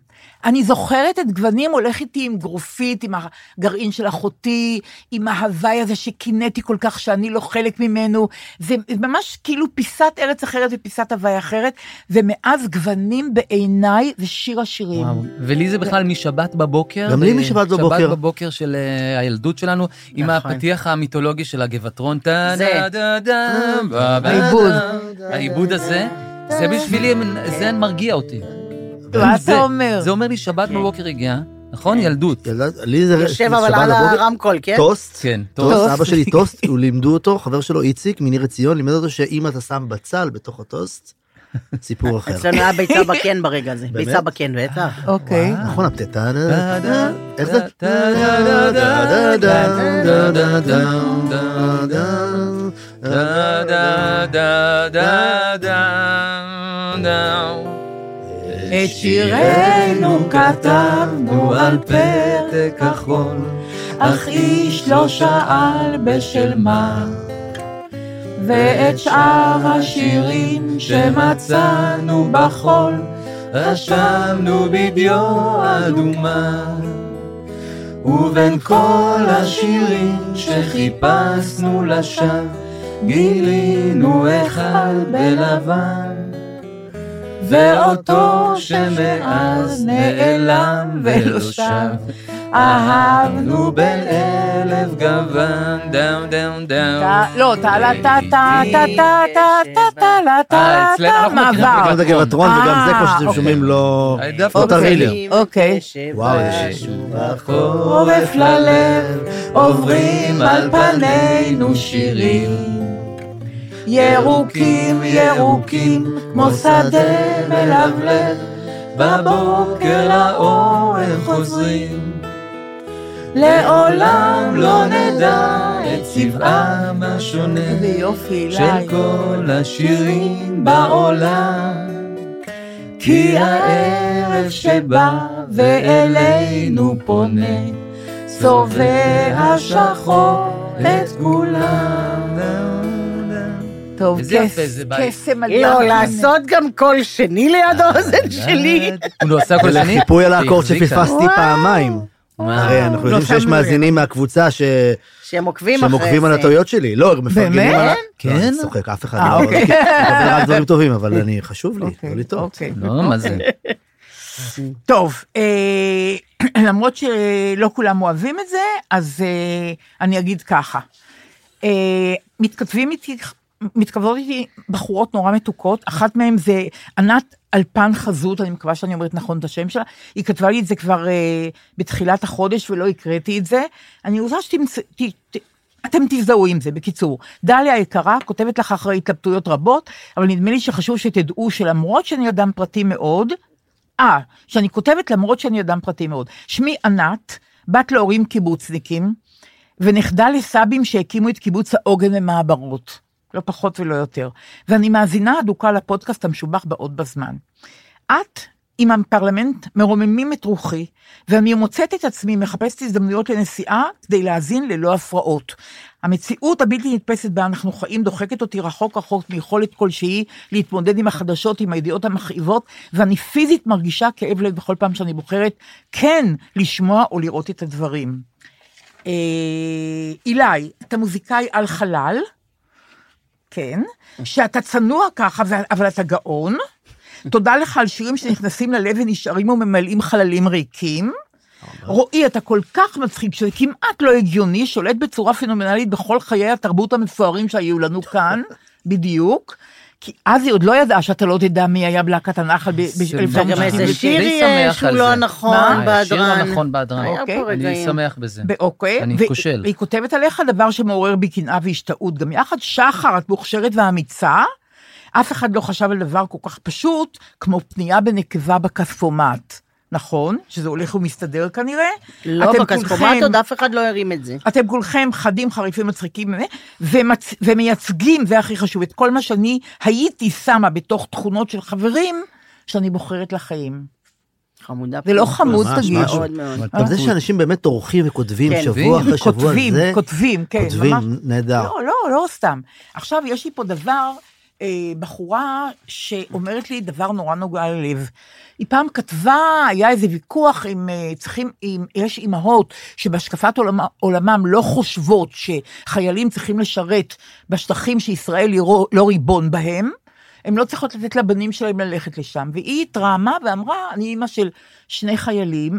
Speaker 3: אני זוכרת את גוונים הולך איתי עם גרופית, עם הגרעין של אחותי, עם ההוואי הזה שקינאתי כל כך שאני לא חלק ממנו. זה ממש כאילו פיסת ארץ אחרת ופיסת הוואי אחרת, ומאז גוונים בעיניי זה שיר השירים.
Speaker 6: וואו. ולי זה בכלל משבת בבוקר.
Speaker 5: גם לי
Speaker 6: אה,
Speaker 5: משבת בבוקר.
Speaker 6: שבת בבוקר של אה, הילדות שלנו, עם
Speaker 3: נכון.
Speaker 6: הפתיח המיתולוגי של הגבעטרון.
Speaker 4: זה.
Speaker 3: העיבוד.
Speaker 6: העיבוד הזה, זה בשבילי, זה מרגיע אותי.
Speaker 3: מה
Speaker 6: זה-
Speaker 3: אתה אומר?
Speaker 6: זה אומר לי שבת בבוקר הגיעה, נכון? ילדות.
Speaker 5: לי זה
Speaker 4: יושב אבל על הרמקול, כן?
Speaker 5: טוסט,
Speaker 6: כן,
Speaker 5: טוסט. אבא שלי טוסט, הוא לימדו אותו, חבר שלו איציק מניר עציון, לימד אותו שאם אתה שם בצל בתוך הטוסט, סיפור אחר.
Speaker 4: אצלנו היה ביצה בקן ברגע הזה. ביצה בקן, בטח.
Speaker 3: אוקיי.
Speaker 5: נכון, הפתטה,
Speaker 6: דה, דה,
Speaker 5: איך זה?
Speaker 6: דה, דה, דה, דה, דה,
Speaker 3: את שירנו כתבנו על פתק
Speaker 6: כחול,
Speaker 3: אך איש לא שאל בשל מה. ואת שאר השירים שמצאנו בחול,
Speaker 6: רשמנו בדיו אדומה, ובין כל השירים שחיפשנו לשווא, גילינו אחד בלבן, ואותו שמאז נעלם ולא שב, אהבנו בין אלף גוון, דאון דאון דאון.
Speaker 3: לא, טה לה טה טה טה טה טה טה טה לה טה
Speaker 6: אה,
Speaker 3: לה טה
Speaker 6: מכירים
Speaker 3: מעבר.
Speaker 5: גם את הגבעטרון וגם זה כמו שאתם
Speaker 3: אה,
Speaker 5: שומעים לא
Speaker 6: אה, דווקא
Speaker 5: לא טרילר.
Speaker 3: אוקיי.
Speaker 5: וואו, איזה שיר.
Speaker 3: עורף ללב, עוברים על פנינו שירים. ירוקים ירוקים, כמו שדה מלבלב,
Speaker 6: בבוקר לאוהל חוזרים,
Speaker 3: לעולם
Speaker 6: לא נדע את צבעם השונה של. כל השירים בעולם. כי הערב שבא ואלינו פונה, צובע שחור את כולם.
Speaker 3: טוב,
Speaker 6: איזה יפה
Speaker 3: קס-
Speaker 6: זה בית.
Speaker 3: קסם על
Speaker 4: לא. לעשות גם קול שני ליד האוזן שלי.
Speaker 6: הוא לא עושה כל שני?
Speaker 5: חיפוי על האקורד. שפספסתי פעמיים. הרי אנחנו
Speaker 3: לא
Speaker 5: יודעים שיש מאזינים מהקבוצה ש-
Speaker 4: שהם עוקבים
Speaker 5: שהם
Speaker 4: אחרי זה.
Speaker 5: עוקבים על הטעויות שלי. לא, הם מפרגנים
Speaker 3: באמת?
Speaker 5: על ה...
Speaker 6: כן?
Speaker 5: לא, אני צוחק, אף אחד
Speaker 3: אה,
Speaker 5: לא...
Speaker 3: אוקיי.
Speaker 5: מקבל רק דברים טובים, אבל אני, חשוב לי,
Speaker 3: אוקיי,
Speaker 5: לא לטעות.
Speaker 3: אוקיי.
Speaker 6: לא, מה זה?
Speaker 3: טוב, אה, למרות שלא כולם אוהבים את זה, אז אה, אני אגיד ככה. אה, מתכתבים איתי, מתכתבות איתי בחורות נורא מתוקות, אחת מהן זה ענת אלפן חזות, אני מקווה שאני אומרת נכון את השם שלה, היא כתבה לי את זה כבר אה, בתחילת החודש ולא הקראתי את זה. אני רוצה שאתם תזדהו עם זה, בקיצור. דליה היקרה, כותבת לך אחרי התלבטויות רבות, אבל נדמה לי שחשוב שתדעו שלמרות שאני אדם פרטי מאוד, אה, שאני כותבת למרות שאני אדם פרטי מאוד. שמי ענת, בת להורים קיבוצניקים, ונכדה לסבים שהקימו את קיבוץ העוגן במעברות. לא פחות ולא יותר. ואני מאזינה אדוקה לפודקאסט המשובח בעוד בזמן. את עם הפרלמנט מרוממים את רוחי, ואני מוצאת את עצמי מחפשת הזדמנויות לנסיעה כדי להאזין ללא הפרעות. המציאות הבלתי נתפסת בה אנחנו חיים דוחקת אותי רחוק רחוק מיכולת כלשהי להתמודד עם החדשות, עם הידיעות המכאיבות, ואני פיזית מרגישה כאב לב בכל פעם שאני בוחרת כן לשמוע או לראות את הדברים. אה, אילי, אתה מוזיקאי על חלל, כן, שאתה צנוע ככה, אבל אתה גאון. תודה לך על שירים שנכנסים ללב ונשארים וממלאים חללים ריקים. רועי, אתה כל כך מצחיק, שזה כמעט לא הגיוני, שולט בצורה פנומנלית בכל חיי התרבות המפוארים שהיו לנו כאן, בדיוק. כי אז היא עוד לא ידעה שאתה לא תדע מי היה בלהקת הנחל
Speaker 4: וגם איזה
Speaker 3: ב-1967.
Speaker 4: שיר יש, הוא לא. הנכון
Speaker 6: מה? השיר
Speaker 4: בהדרן.
Speaker 6: הנכון בהדרן. אני. שמח בזה.
Speaker 3: אוקיי.
Speaker 6: אני כושל.
Speaker 3: והיא כותבת עליך דבר שמעורר בי קנאה והשתאות. גם יחד, שחר, את מוכשרת ואמיצה. אף אחד לא חשב על דבר כל כך פשוט, כמו פנייה בנקבה בכספומט. נכון? שזה הולך ומסתדר כנראה.
Speaker 4: לא, בכספומט עוד אף אחד לא הרים את זה.
Speaker 3: אתם כולכם חדים, חריפים, מצחיקים, ומצ... ומייצגים, זה הכי חשוב, את כל מה שאני הייתי שמה בתוך תכונות של חברים, שאני בוחרת לחיים.
Speaker 4: חמודה.
Speaker 3: זה לא חמוד, תגיד.
Speaker 4: מאוד מאוד.
Speaker 5: גם זה שאנשים באמת טורחים וכותבים
Speaker 4: כן.
Speaker 5: שבוע אחרי שבוע,
Speaker 3: כותבים,
Speaker 5: זה...
Speaker 3: כותבים, כן.
Speaker 5: כותבים,
Speaker 3: ממש-
Speaker 5: נהדר.
Speaker 3: לא, לא, לא סתם. עכשיו, יש לי פה דבר, אה, בחורה שאומרת לי דבר נורא נוגע ללב. היא פעם כתבה, היה איזה ויכוח עם אה, צריכים, עם, יש אימהות שבהשקפת עולמה, עולמם לא חושבות שחיילים צריכים לשרת בשטחים שישראל היא רו- לא ריבון בהם. הן לא צריכות לתת לבנים שלהם ללכת לשם. והיא התרעמה ואמרה, אני אימא של שני חיילים,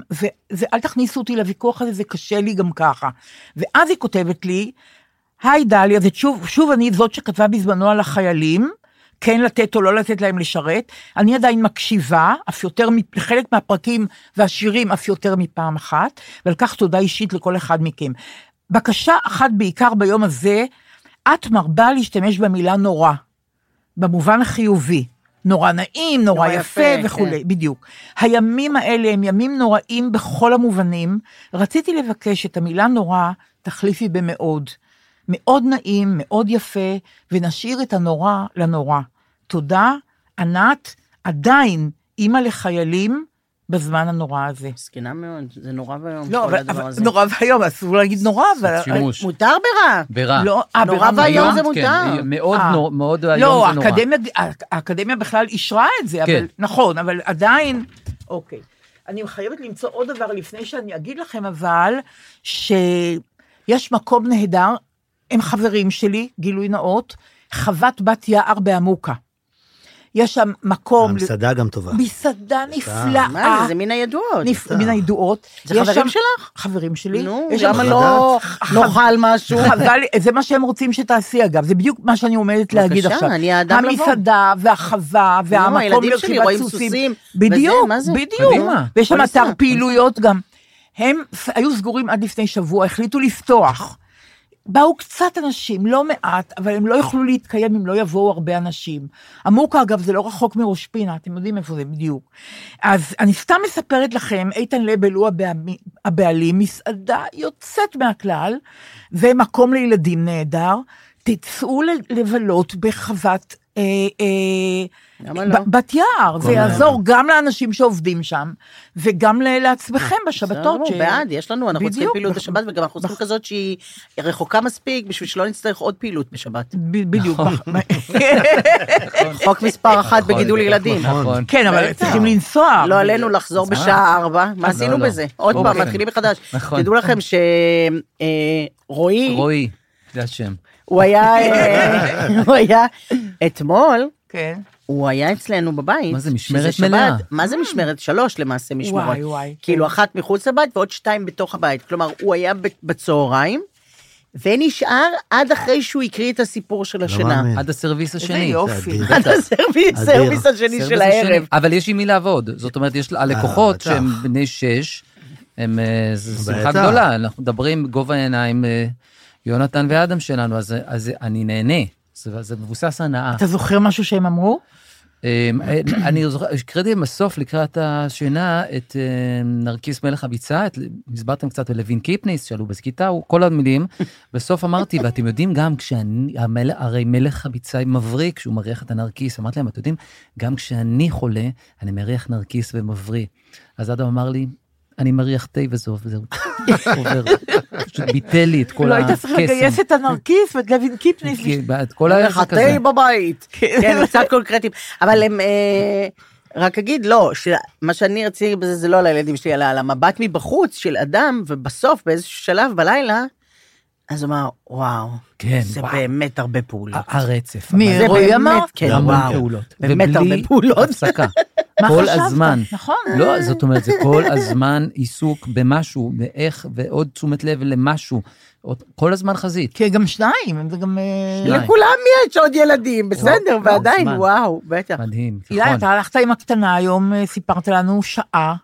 Speaker 3: ואל תכניסו אותי לוויכוח הזה, זה קשה לי גם ככה. ואז היא כותבת לי, היי דליה, זה שוב, שוב אני זאת שכתבה בזמנו על החיילים, כן לתת או לא לתת להם לשרת. אני עדיין מקשיבה, אף יותר, לחלק מהפרקים והשירים, אף יותר מפעם אחת, ועל כך תודה אישית לכל אחד מכם. בקשה אחת בעיקר ביום הזה, את מרבה להשתמש במילה נורא, במובן החיובי. נורא נעים, נורא
Speaker 4: נורא
Speaker 3: יפה,
Speaker 4: יפה,
Speaker 3: וכולי,
Speaker 4: כן.
Speaker 3: בדיוק. הימים האלה הם ימים נוראים בכל המובנים. רציתי לבקש את המילה נורא, תחליפי במאוד. מאוד נעים, מאוד יפה, ונשאיר את הנורא לנורא. תודה, ענת, עדיין אימא לחיילים בזמן הנורא הזה.
Speaker 4: מסכנה מאוד, זה נורא ואיום.
Speaker 3: לא,
Speaker 4: כל
Speaker 3: אבל,
Speaker 4: הדבר
Speaker 3: אבל
Speaker 4: הזה.
Speaker 3: נורא ואיום, אסור להגיד נורא, אבל...
Speaker 6: שימוש.
Speaker 4: מותר ברע.
Speaker 6: ברע.
Speaker 3: לא, אה,
Speaker 4: נורא
Speaker 3: ברע
Speaker 4: ואיום. זה
Speaker 6: כן,
Speaker 4: מותר.
Speaker 6: מאוד
Speaker 3: אה.
Speaker 6: נור- מאוד היום
Speaker 3: לא,
Speaker 6: זה נורא.
Speaker 3: האקדמיה, האקדמיה בכלל אישרה את זה,
Speaker 6: כן.
Speaker 3: אבל נכון, אבל עדיין, אוקיי. אני חייבת למצוא עוד דבר לפני שאני אגיד לכם, אבל, שיש מקום נהדר, הם חברים שלי, גילוי נאות, חוות בת יער בעמוקה. יש שם מקום...
Speaker 5: המסעדה גם טובה.
Speaker 3: מסעדה נפלאה.
Speaker 4: מה זה, זה מן הידועות.
Speaker 3: נפ... מן הידועות.
Speaker 4: זה
Speaker 3: יש
Speaker 4: חברים
Speaker 3: שם-
Speaker 4: שלך?
Speaker 3: חברים שלי.
Speaker 4: נו,
Speaker 3: יש שם
Speaker 4: למה לא נאכל משהו?
Speaker 3: חבל, זה מה שהם רוצים שתעשי אגב, זה בדיוק מה שאני עומדת להגיד
Speaker 4: בבקשה,
Speaker 3: עכשיו.
Speaker 4: אני האדם לבוא.
Speaker 3: המסעדה והחווה והמקום
Speaker 4: הילדים שלי
Speaker 3: לרכיבת
Speaker 4: רואים
Speaker 3: סוסים. בדיוק? בדיוק. ויש שם אתר. פעילויות גם. הם היו סגורים עד לפני שבוע, החליטו לפתוח. באו קצת אנשים, לא מעט, אבל הם לא יוכלו להתקיים אם לא יבואו הרבה אנשים. עמוקה, אגב, זה לא רחוק מראש פינה, אתם יודעים איפה זה בדיוק. אז אני סתם מספרת לכם, איתן לבל הוא הבעלים, מסעדה יוצאת מהכלל, ומקום לילדים נהדר. תצאו לבלות בחוות אה, אה,
Speaker 4: לא?
Speaker 3: בת יער, זה יעזור גם לאנשים שעובדים שם, וגם לעצמכם בשבתות.
Speaker 4: בסדר, בעד, יש לנו, אנחנו צריכים
Speaker 3: בדיוק.
Speaker 4: פעילות בשבת, וגם אנחנו צריכים כזאת שהיא רחוקה מספיק בשביל שלא נצטרך עוד פעילות בשבת.
Speaker 3: בדיוק.
Speaker 4: חוק מספר אחת
Speaker 6: נכון,
Speaker 4: בגידול ילדים.
Speaker 6: נכון.
Speaker 3: כן, אבל. צריכים לנסוע.
Speaker 4: לא עלינו לחזור בשעה ארבע, מה עשינו
Speaker 6: לא.
Speaker 4: בזה? עוד פעם,
Speaker 6: אוקיי.
Speaker 4: מתחילים מחדש.
Speaker 6: נכון.
Speaker 4: תדעו לכם שרועי,
Speaker 6: רועי, זה השם.
Speaker 4: הוא היה, אה, הוא היה, אתמול,
Speaker 3: כן.
Speaker 4: הוא היה אצלנו בבית.
Speaker 6: מה זה, משמרת. מלאה?
Speaker 4: מה זה משמרת? שלוש למעשה משמרות.
Speaker 3: וואי, וואי,
Speaker 4: כאילו
Speaker 3: כן.
Speaker 4: אחת מחוץ לבית ועוד שתיים בתוך הבית. כלומר, הוא היה ב- בצהריים, ונשאר עד אחרי שהוא הקריא את הסיפור של השינה.
Speaker 5: מאמין.
Speaker 6: עד הסרוויס
Speaker 3: איזה
Speaker 6: השני.
Speaker 3: יופי.
Speaker 5: אדיר.
Speaker 4: עד הסרוויס השני של. הערב.
Speaker 6: אבל יש עם מי לעבוד. זאת אומרת, יש הלקוחות
Speaker 5: בטח.
Speaker 6: שהם בני שש, הם, אה, זו שמחה. גדולה. אנחנו מדברים גובה העיניים, אה, יונתן ואדם שלנו, אז אז אני נהנה. זה זה מבוסס הנאה.
Speaker 3: אתה זוכר משהו שהם אמרו?
Speaker 6: אה, אני זוכר, הקראתי בסוף לקראת השינה את אה, נרקיס מלך הביצה, את- הסברתם קצת על לוין קיפניס, שאלו בכיתה, כל המילים. בסוף אמרתי, ואתם יודעים גם כשאני, המל- הרי מלך הביצה מבריא כשהוא מריח את הנרקיס, אמרתי להם, אתם יודעים, גם כשאני חולה, אני מריח נרקיס ומבריא. אז אדם אמר לי, אני מריח תה וזהו, וזהו. עובר, פשוט ביטל לי את כל
Speaker 3: לא
Speaker 6: הקסם.
Speaker 3: היית צריך לגייס את הנרקיס ואת לוין קיפניס.
Speaker 6: כי את כל הערך הזה.
Speaker 4: חטא בבית. כן, קצת קונקרטיים. אבל הם... אה, רק אגיד, לא, מה שאני רציתי בזה זה לא על הילדים שלי, אלא על המבט מבחוץ של אדם, ובסוף, באיזשהו שלב בלילה, אז הוא אמר, וואו,
Speaker 6: כן,
Speaker 4: זה
Speaker 6: וואו.
Speaker 4: באמת הרבה פעולות.
Speaker 6: הרצף.
Speaker 3: מי, רועי אמר?
Speaker 4: כן, וואו.
Speaker 6: פעולות.
Speaker 4: באמת
Speaker 6: ובלי
Speaker 4: הרבה פעולות.
Speaker 6: הפסקה. כל
Speaker 3: חשבת?
Speaker 6: הזמן.
Speaker 3: נכון.
Speaker 6: לא, זאת אומרת, זה כל הזמן עיסוק במשהו, באיך, ועוד תשומת לב למשהו. כל הזמן חזית.
Speaker 3: כי גם שניים, זה גם... אה,
Speaker 6: שניים.
Speaker 4: לכולם יש עוד ילדים, בסדר,
Speaker 6: וואו,
Speaker 4: ועדיין,
Speaker 6: זמן.
Speaker 4: וואו, בטח.
Speaker 6: מדהים,
Speaker 3: אילי,
Speaker 6: נכון.
Speaker 3: אתה הלכת עם הקטנה היום, אה, סיפרת לנו שעה.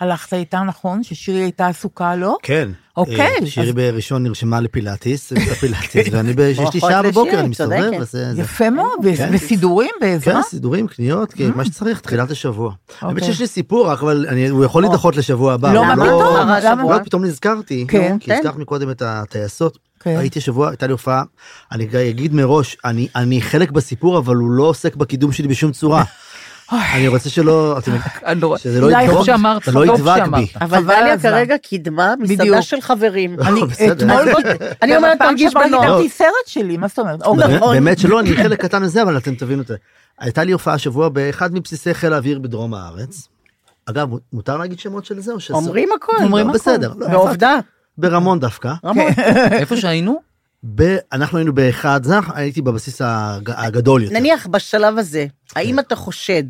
Speaker 3: הלכת איתה, נכון? ששירי הייתה עשוכה, לא?
Speaker 5: כן.
Speaker 3: אוקיי,
Speaker 5: אה, שירי
Speaker 3: אז-
Speaker 5: בראשון נרשמה לפילאטיס, ואני, ב- יש לי
Speaker 4: ברכות
Speaker 5: שעה בבוקר, אני מסתובב,
Speaker 3: יפה מאוד, ו-
Speaker 5: כן.
Speaker 3: בעזרה.
Speaker 5: כן, סידורים, קניות, כן, מה שצריך, תחילת השבוע. האמת
Speaker 3: אוקיי.
Speaker 5: שיש לי סיפור, רק אבל הוא יכול להידחות לשבוע הבא.
Speaker 3: לא, מה
Speaker 5: לא-
Speaker 3: פתאום?
Speaker 5: לא, פתאום נזכרתי,
Speaker 3: כן.
Speaker 5: כי הזכרת מקודם את הטייסות.
Speaker 3: כן.
Speaker 5: הייתי שבוע, הייתה לי הופעה, אני אגיד מראש, אני- אני חלק בסיפור, אבל הוא לא עוסק בקידום שלי בשום צורה. אני רוצה שלא,
Speaker 6: לא-
Speaker 5: שזה לא זה לא
Speaker 6: טוב
Speaker 5: ידבק. בי.
Speaker 4: אבל דליה. כרגע קידמה מסעדה. של חברים.
Speaker 3: אני
Speaker 5: בסדר.
Speaker 3: אתמול...
Speaker 4: אני אומרת,
Speaker 3: פעם
Speaker 4: תרגיש בנוח.
Speaker 3: גידלתי סרט שלי, מה זאת אומרת? אוקיי.
Speaker 5: באמת- באמת שלא, אני חלק קטן מזה, אבל אתם תבינו את זה. הייתה לי הופעה השבוע באחד מבסיסי חיל האוויר בדרום הארץ. אגב, מותר להגיד שמות של זה או שאסור?
Speaker 4: אומרים הכל.
Speaker 3: אומרים
Speaker 5: לא,
Speaker 3: הכל.
Speaker 5: בסדר. לא,
Speaker 4: בעובדה.
Speaker 5: ברמון דווקא.
Speaker 6: איפה שהיינו?
Speaker 5: ב... אנחנו היינו באחד, הייתי בבסיס הג... הגדול יותר.
Speaker 4: נניח בשלב הזה, האם אתה חושד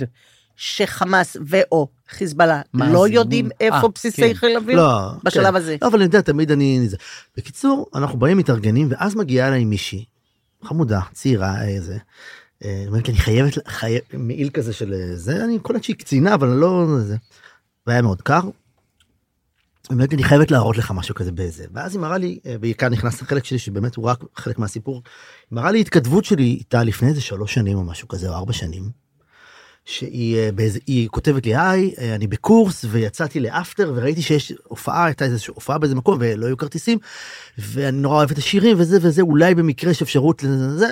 Speaker 4: שחמאס ו/או חיזבאללה לא
Speaker 6: זה?
Speaker 4: יודעים
Speaker 6: אה,
Speaker 4: איפה בסיסי
Speaker 6: כן.
Speaker 4: חיל האוויר?
Speaker 5: לא,
Speaker 4: בשלב
Speaker 5: כן.
Speaker 4: הזה.
Speaker 5: לא, אבל אני יודע, תמיד אני... בקיצור, אנחנו באים, מתארגנים, ואז מגיעה אליי מישהי, חמודה, צעירה, איזה. אה, אומרת לי, אני חייבת, חייב, מעיל כזה של אה, זה, אני קולט שהיא קצינה, אבל לא... זה. והיה מאוד קר. לי, אני חייבת להראות לך משהו כזה באיזה. ואז היא מראה לי, אה, וכאן נכנס לחלק שלי, שבאמת הוא רק חלק מהסיפור, היא מראה לי התכתבות שלי איתה לפני איזה שלוש שנים או משהו כזה, או ארבע שנים. שהיא אה, באיזה, כותבת לי, היי, אה, אני בקורס ויצאתי לאפטר וראיתי שיש הופעה, הייתה איזושהי הופעה באיזה מקום ולא היו כרטיסים, ואני נורא אוהב את השירים וזה וזה, אולי במקרה יש אפשרות לזה,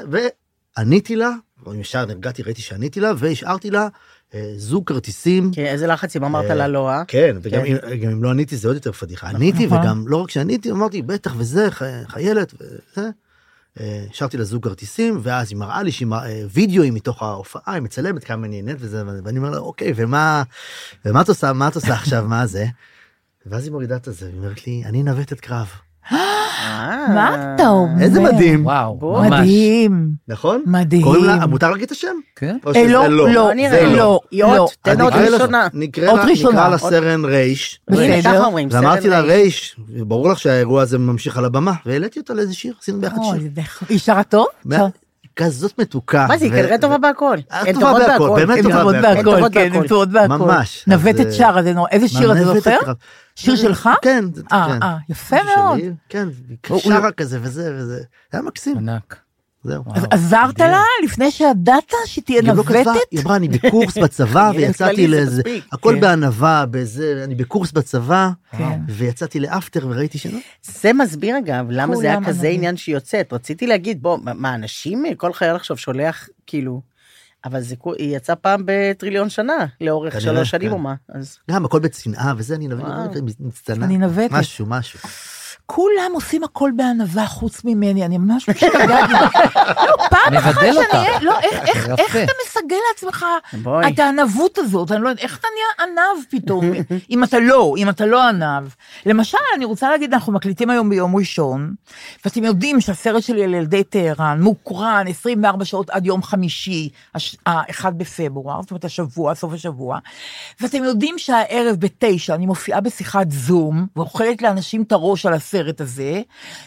Speaker 5: ועניתי לה, ישר נרגעתי, ראיתי שעניתי לה, והשארתי לה אה, זוג כרטיסים.
Speaker 4: כן, איזה לחץ אם אמרת
Speaker 5: אה,
Speaker 4: לה לא, אה?
Speaker 5: כן, וגם
Speaker 4: כן.
Speaker 5: אם, גם אם לא עניתי זה עוד יותר פדיחה. עניתי
Speaker 3: נכון.
Speaker 5: וגם לא רק שעניתי, אמרתי בטח וזה, חיילת וזה. אה, השארתי לה זוג כרטיסים, ואז היא מראה לי שהיא אה, וידאוים מתוך ההופעה, היא מצלמת כמה אני נהנית וזה, ואני אומר לה, אוקיי, ומה, ומה את עושה, מה את עושה עכשיו, מה זה? ואז היא מורידה את זה, היא אומרת לי, אני נווטת קרב.
Speaker 3: מה אתה אומר?
Speaker 5: איזה מדהים,
Speaker 6: וואו. ממש.
Speaker 3: מדהים.
Speaker 5: נכון?
Speaker 3: מדהים.
Speaker 5: קוראים לה, מותר להגיד את השם?
Speaker 6: כן.
Speaker 3: אה, לא,
Speaker 5: לא?
Speaker 3: לא,
Speaker 4: לא
Speaker 3: לא.
Speaker 4: תן עוד ראשונה.
Speaker 5: נקרא לה- סרן רייש.
Speaker 3: בסדר.
Speaker 5: ואמרתי לה
Speaker 4: רייש.
Speaker 5: ברור לך שהאירוע הזה ממשיך על הבמה, והעליתי אותה לאיזה שיר, עשינו ביחד שיר.
Speaker 3: היא שרה טוב?
Speaker 5: כזאת מתוקה.
Speaker 4: מה זה, היא כנראה טובה בהכל.
Speaker 5: אה,
Speaker 4: הן
Speaker 5: טובה
Speaker 4: טובות
Speaker 5: בהכל, באמת טובה בהכל.
Speaker 4: הן טובות
Speaker 3: כן,
Speaker 4: בהכל.
Speaker 3: הן טובות בהכל.
Speaker 5: ממש.
Speaker 3: נווטת שרה, זה נורא. איזה שיר אתה זוכר? שיר שלך?
Speaker 5: כן.
Speaker 3: אה,
Speaker 5: כן.
Speaker 3: אה, יפה מאוד.
Speaker 5: כן, שרה כזה וזה וזה. זה היה מקסים.
Speaker 6: ענק.
Speaker 5: זהו.
Speaker 3: אז עזרת לה לפני שידעת שהיא תהיה
Speaker 5: לא
Speaker 3: נווטת?
Speaker 5: היא אמרה, אני בקורס בצבא, ויצאתי לאיזה. הכל
Speaker 3: כן.
Speaker 5: בענווה, בזה, אני בקורס בצבא,
Speaker 3: כן.
Speaker 5: ויצאתי לאפטר וראיתי שלא.
Speaker 4: זה מסביר אגב, למה זה היה כזה. עניין שהיא יוצאת. רציתי להגיד, בוא, מה- אנשים, כל חייל עכשיו שולח, כאילו, אבל זה, היא יצאה פעם בטריליון שנה, לאורך שלוש שנים
Speaker 5: כן.
Speaker 4: או מה, אז...
Speaker 5: גם הכל בצנעה וזה. אני
Speaker 3: נווטת.
Speaker 5: משהו, משהו.
Speaker 3: כולם עושים הכל בענווה חוץ ממני, אני ממש משתגעת. לא, פעם אחת שאני. אהיה, לא, איך- איך-. איך אתה מסגל לעצמך
Speaker 4: בואי.
Speaker 3: את הענבות הזאת? אני לא יודעת, איך אתה נהיה ענב פתאום, אם אתה לא, אם אתה לא ענב. למשל, אני רוצה להגיד, אנחנו מקליטים היום ביום ראשון, ואתם יודעים שהסרט שלי על ילדי טהרן מוקרן 24 שעות עד יום חמישי, הש- ה-1 בפברואר, זאת אומרת השבוע, סוף השבוע, ואתם יודעים שהערב בתשע אני מופיעה בשיחת זום, ואוכלת לאנשים את הראש על הסרט הזה,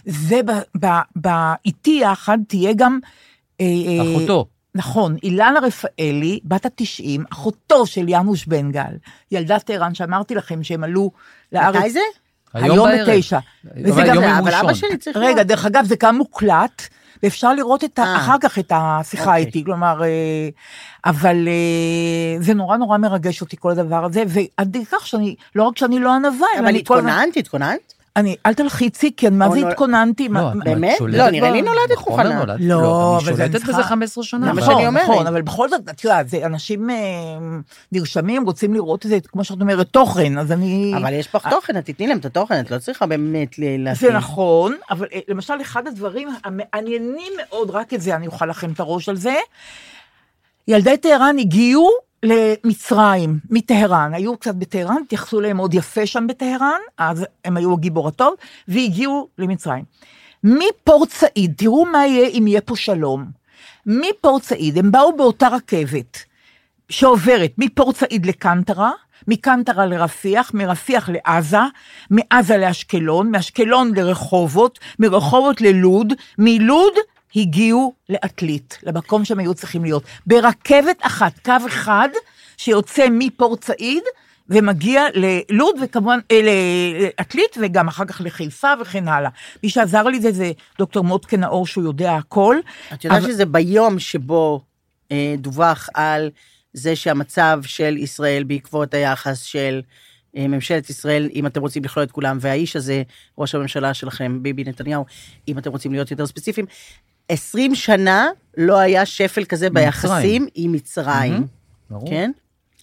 Speaker 3: ובאיתי יחד תהיה גם... אה, אה,
Speaker 6: אחותו.
Speaker 3: נכון, אילנה רפאלי, בת התשעים, אחותו של יאנוש בן גל, ילדת טהרן שאמרתי לכם שהם עלו לארץ.
Speaker 4: מתי זה?
Speaker 6: היום.
Speaker 3: בתשע. וזה גם,
Speaker 4: אבל אבא. שלי צריך
Speaker 3: רגע. דרך אגב, זה גם מוקלט, ואפשר לראות את ה,
Speaker 4: אה.
Speaker 3: אחר כך את השיחה
Speaker 4: אוקיי.
Speaker 3: איתי, כלומר, אבל זה נורא נורא מרגש אותי כל הדבר הזה, ועד כדי כך שאני, לא רק שאני לא ענווה, אלא
Speaker 4: אבל. התכוננת, התכוננת?
Speaker 3: אני, אל תלחיצי, כי מה זה
Speaker 4: נול-
Speaker 3: התכוננתי?
Speaker 6: לא,
Speaker 4: באמת? לא, נראה לי נולדת מוכנה.
Speaker 6: נולדת.
Speaker 3: לא,
Speaker 6: אני
Speaker 3: אבל זה
Speaker 6: שולטת בזה 15 שנה.
Speaker 4: זה מה
Speaker 3: נכון,
Speaker 4: שאני אומרת.
Speaker 3: נכון, אבל בכל זאת, את יודעת, זה אנשים אה, נרשמים, רוצים לראות את זה, כמו שאת אומרת, תוכן, אז אני...
Speaker 4: אבל יש פה תוכן, את תתני להם את התוכן, את לא צריכה באמת ל-
Speaker 3: זה
Speaker 4: להכין.
Speaker 3: נכון, אבל אה, למשל, אחד הדברים המעניינים מאוד, רק את זה אני אוכל לכם את הראש על זה, ילדי טהרן הגיעו למצרים, מטהרן, היו קצת בטהרן, התייחסו אליהם מאוד יפה שם בטהרן, אז הם היו הגיבור הטוב, והגיעו למצרים. מפורט סעיד, תראו מה יהיה אם יהיה פה שלום. מפורט סעיד, הם באו באותה רכבת שעוברת מפורט סעיד לקנטרה, מקנטרה לרפיח, מרפיח לעזה, מעזה לאשקלון, מאשקלון לרחובות, מרחובות ללוד, מלוד הגיעו לעתלית, למקום שהם היו צריכים להיות. ברכבת אחת, קו אחד, שיוצא מפורט סעיד, ומגיע ללוד וכמובן, אה, לעתלית וגם אחר כך לחיפה וכן הלאה. מי שעזר לי זה, זה דוקטור מוטקה נאור שהוא יודע הכל.
Speaker 4: את יודעת
Speaker 3: אבל-
Speaker 4: שזה ביום שבו אה, דווח על זה שהמצב של ישראל בעקבות היחס של אה, ממשלת ישראל, אם אתם רוצים לכלול את כולם, והאיש הזה, ראש הממשלה שלכם, ביבי נתניהו, אם אתם רוצים להיות יותר ספציפיים, 20 שנה לא היה שפל כזה ביחסים עם מצרים,
Speaker 6: ברור.
Speaker 4: כן?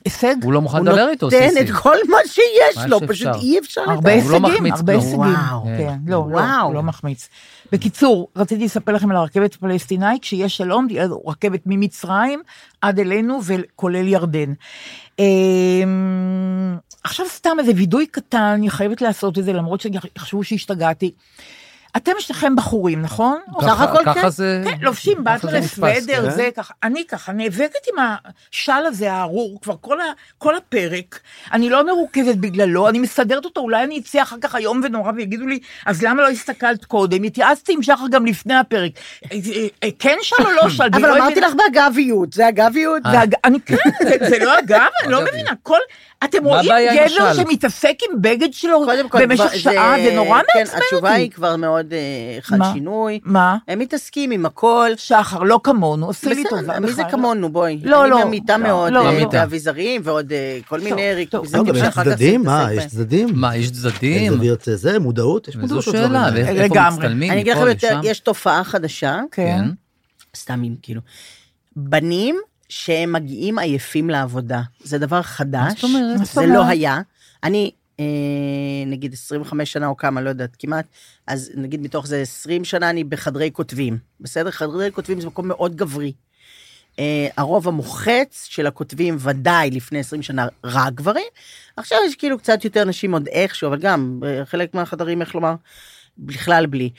Speaker 3: הישג.
Speaker 6: הוא לא מוכן לדבר איתו,
Speaker 4: נותן
Speaker 6: סיסי.
Speaker 4: את כל מה שיש לו. פשוט אי אפשר
Speaker 3: הרבה
Speaker 6: הוא לא
Speaker 3: הישגים,
Speaker 6: מחמיץ
Speaker 3: הרבה. הישגים.
Speaker 4: וואו.
Speaker 3: כן, לא, לא,
Speaker 4: וואו.
Speaker 3: הוא לא מחמיץ. בקיצור, רציתי לספר לכם על הרכבת הפלסטינאית, כשיש שלום, רכבת ממצרים עד אלינו, וכולל ירדן. אמ, עכשיו סתם איזה וידוי קטן, אני חייבת לעשות את זה, למרות שיחשבו שהשתגעתי. אתם שניכם בחורים, נכון?
Speaker 4: סך הכל
Speaker 6: ככה
Speaker 4: כן.
Speaker 6: זה...
Speaker 3: כן, לובשים
Speaker 6: ככה נתפס,
Speaker 3: סוודר,
Speaker 6: כן.
Speaker 3: זה ככה. אני ככה, נאבקת עם השל הזה הארור כבר כל, ה, כל הפרק. אני לא מרוכזת בגללו, אני מסדרת אותו, אולי אני אצא אחר כך איום ונורא ויגידו לי, אז למה לא הסתכלת קודם? התייעצתי עם שחר גם לפני הפרק. אה, אה, כן של או לא של?
Speaker 4: אבל אמרתי לך באגביות, זה אגביות.
Speaker 3: אני כן, זה- לא אגב, אני לא. מבינה. אתם רואים גבר? שמתעסק עם בגד שלו במשך שעה, זה נורא
Speaker 4: כן,
Speaker 3: מעצבן
Speaker 4: התשובה היא
Speaker 3: אותי.
Speaker 4: כבר מאוד אה, חד
Speaker 3: מה?
Speaker 4: שינוי.
Speaker 3: מה?
Speaker 4: הם מתעסקים עם הכל.
Speaker 3: שחר, לא כמונו, עשי לי טובה.
Speaker 4: בסדר, מי זה. כמונו, בואי.
Speaker 3: לא,
Speaker 4: אני
Speaker 3: לא,
Speaker 4: ממיתה
Speaker 3: לא,
Speaker 4: מאוד,
Speaker 3: לא,
Speaker 4: אה,
Speaker 6: לא.
Speaker 4: באביזרים ועוד אה, כל מיני
Speaker 3: טוב,
Speaker 4: ריכוזים
Speaker 5: יש צדדים, מה, יש. צדדים?
Speaker 6: מה, יש צדדים?
Speaker 5: זוויות זה, מודעות, יש מודעות. לדברים
Speaker 6: שאלה,
Speaker 3: לגמרי.
Speaker 6: מצטלמים,
Speaker 4: אני אגיד לכם יותר? יש תופעה חדשה,
Speaker 3: כן.
Speaker 4: סתם אם כאילו, בנים שהם מגיעים עייפים לעבודה, זה דבר חדש.
Speaker 6: זאת אומרת?
Speaker 3: מה זאת
Speaker 4: זה
Speaker 3: אומרת?
Speaker 4: לא היה. אני, אה, נגיד 25 שנה או כמה, לא יודעת, כמעט, אז נגיד מתוך זה 20 שנה אני בחדרי כותבים. בסדר? חדרי כותבים זה מקום מאוד גברי. אה, הרוב המוחץ של הכותבים, ודאי לפני 20 שנה, רק גברים. עכשיו יש כאילו קצת יותר נשים עוד איכשהו, אבל גם אה, חלק מהחדרים, איך לומר, בכלל בלי.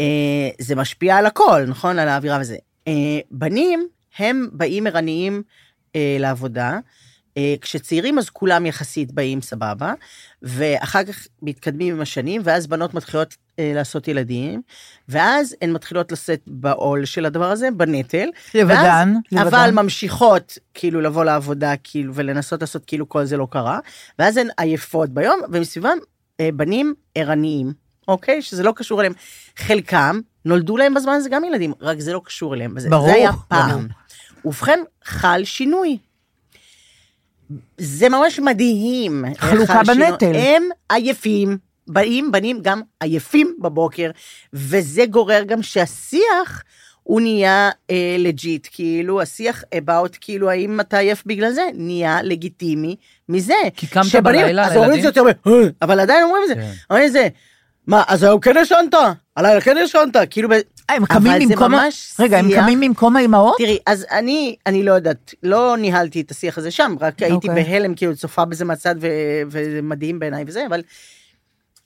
Speaker 4: אה, זה משפיע על הכל, נכון? על האווירה וזה. אה, בנים, הם באים ערניים אה, לעבודה. אה, כשצעירים אז כולם יחסית באים סבבה, ואחר כך מתקדמים עם השנים, ואז בנות מתחילות אה, לעשות ילדים, ואז הן מתחילות לשאת בעול של הדבר הזה, בנטל.
Speaker 3: לבדן,
Speaker 4: ואז,
Speaker 3: לבדן.
Speaker 4: אבל ממשיכות כאילו לבוא לעבודה, כאילו, ולנסות לעשות כאילו כל זה לא קרה, ואז הן עייפות ביום, ומסביבם אה, בנים ערניים, אוקיי? שזה לא קשור אליהם. חלקם נולדו להם בזמן הזה גם ילדים, רק זה לא קשור אליהם.
Speaker 3: ברור,
Speaker 4: זה היה
Speaker 3: ברור.
Speaker 4: ובכן, חל שינוי. זה ממש מדהים.
Speaker 3: חלוקה. בנטל.
Speaker 4: הם עייפים, באים בנים גם עייפים בבוקר, וזה גורר גם שהשיח הוא נהיה אה, לג'יט, כאילו השיח about כאילו האם אתה עייף בגלל זה, נהיה לגיטימי מזה.
Speaker 6: כי קמת
Speaker 4: שבנים-
Speaker 6: בלילה
Speaker 4: אז אומרים את זה
Speaker 6: לילדים?
Speaker 4: יותר, "אה", אבל עדיין אומרים את זה,
Speaker 6: כן.
Speaker 4: אומרים את זה, מה, אז היום כן ישנת? הלילה כן ישנת? כאילו,
Speaker 3: אה, הם
Speaker 4: אבל
Speaker 3: קמים
Speaker 4: זה
Speaker 3: במקום... ה-
Speaker 4: ממש
Speaker 3: רגע, הם
Speaker 4: שיח.
Speaker 3: קמים במקום האימהות?
Speaker 4: תראי, אז אני, אני לא יודעת, לא ניהלתי את השיח הזה שם, רק הייתי
Speaker 3: אוקיי.
Speaker 4: בהלם, כאילו צופה בזה מהצד, וזה מדהים בעיניי וזה, אבל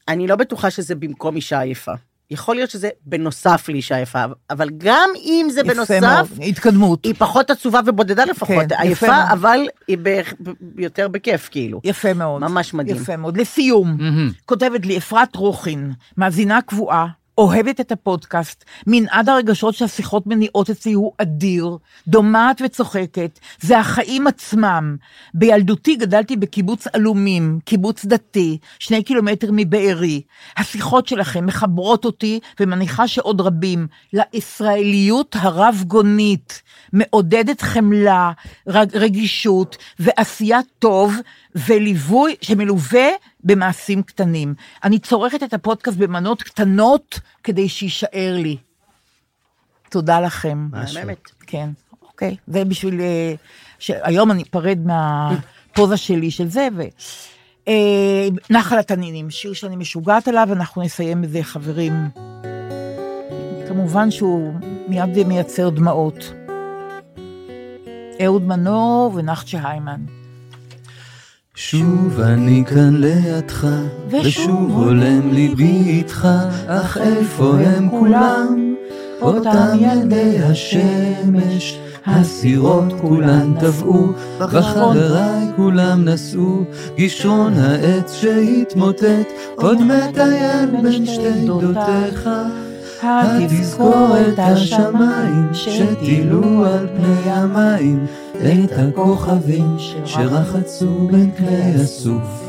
Speaker 4: אני לא בטוחה שזה במקום אישה עייפה. יכול להיות שזה בנוסף לאישה עייפה, אבל גם אם זה
Speaker 3: יפה
Speaker 4: בנוסף,
Speaker 3: מאוד, התקדמות.
Speaker 4: היא פחות עצובה ובודדה לפחות,
Speaker 3: כן, יפה
Speaker 4: עייפה,
Speaker 3: מאוד.
Speaker 4: אבל היא ב- ב- יותר בכיף, כאילו.
Speaker 3: יפה מאוד.
Speaker 4: ממש מדהים.
Speaker 3: יפה מאוד. לסיום,
Speaker 6: מהמם.
Speaker 3: כותבת לי אפרת רוחין, מאזינה קבועה, אוהבת את הפודקאסט, מנעד הרגשות שהשיחות מניעות אצלי הוא אדיר, דומעת וצוחקת, זה החיים עצמם. בילדותי גדלתי בקיבוץ עלומים, קיבוץ דתי, שני קילומטר מבארי. השיחות שלכם מחברות אותי ומניחה שעוד רבים לישראליות הרב-גונית, מעודדת חמלה, רג- רגישות ועשיית טוב וליווי שמלווה במעשים קטנים. אני צורכת את הפודקאסט במנות קטנות כדי שיישאר לי. תודה לכם.
Speaker 4: מהממת.
Speaker 3: כן, אוקיי. זה בשביל... אה, שהיום אני אפרד מהפוזה שלי של זה, ו... אה, נחל התנינים, שיר שאני משוגעת עליו, אנחנו נסיים בזה, חברים. כמובן שהוא מיד מייצר דמעות. אהוד מנור ונחצ'ה היימן.
Speaker 6: שוב אני כאן לידך, ושוב הולם ליבי איתך, אך איפה הם כולם? אותם ילדי השמש, הסירות כולן טבעו, וחבריי כולם נשאו, גישרון העץ שהתמוטט, עוד מטייל בין שתי דודותיך. התזכור את השמיים שטילו על פני המים, את הכוכבים שרחצו בין כלי הסוף.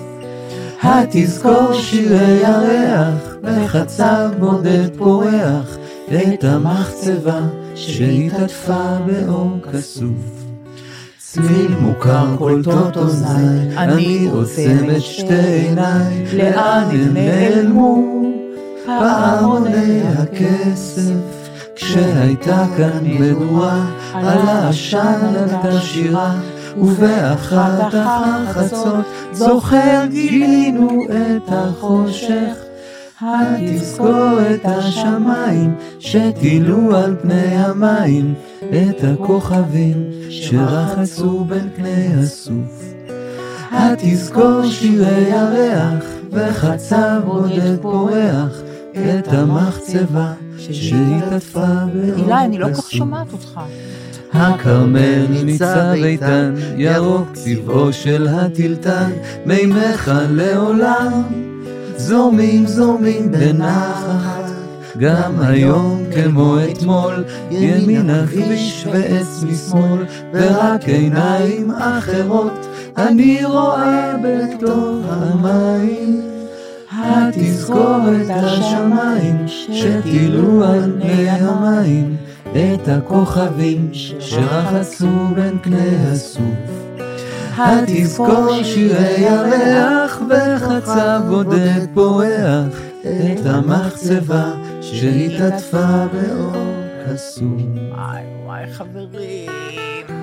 Speaker 6: התזכור שירי ירח, וחצב בודד פורח, את המחצבה שהתעטפה באור כסוף. צליל מוכר קולטות אוזניי, אני עוצם את שתי עיניי, לאן הם נעלמו? פעמוני הכסף, כשהייתה כאן מדורה, על העשן עלתה שירה, ובאחת החצות, זוכר גילינו את החושך. התזכור את השמיים שטילו על פני המים, את הכוכבים שרחצו בין פני הסוף. התזכור שירי ירח וחצב בודד פורח, את המחצבה שהתעטפה באור
Speaker 3: אילי, אני לא כל כך. שומעת אותך.
Speaker 6: הכרמל ניצב איתן, ירוק צבעו של הטלטן, מימיך לעולם, זורמים זורמים בנחת. גם היום כמו אתמול, ימין הכביש ועץ משמאל, ורק עיניים אחרות אני רואה בתוך המים. התזכור את השמיים שטילו על פני המים, את הכוכבים שרחצו בין פני הסוף. התזכור שירי ירח וחצב בודד פורח, את המחצבה שהתעטפה באור כסוף.
Speaker 3: וואי וואי חברים.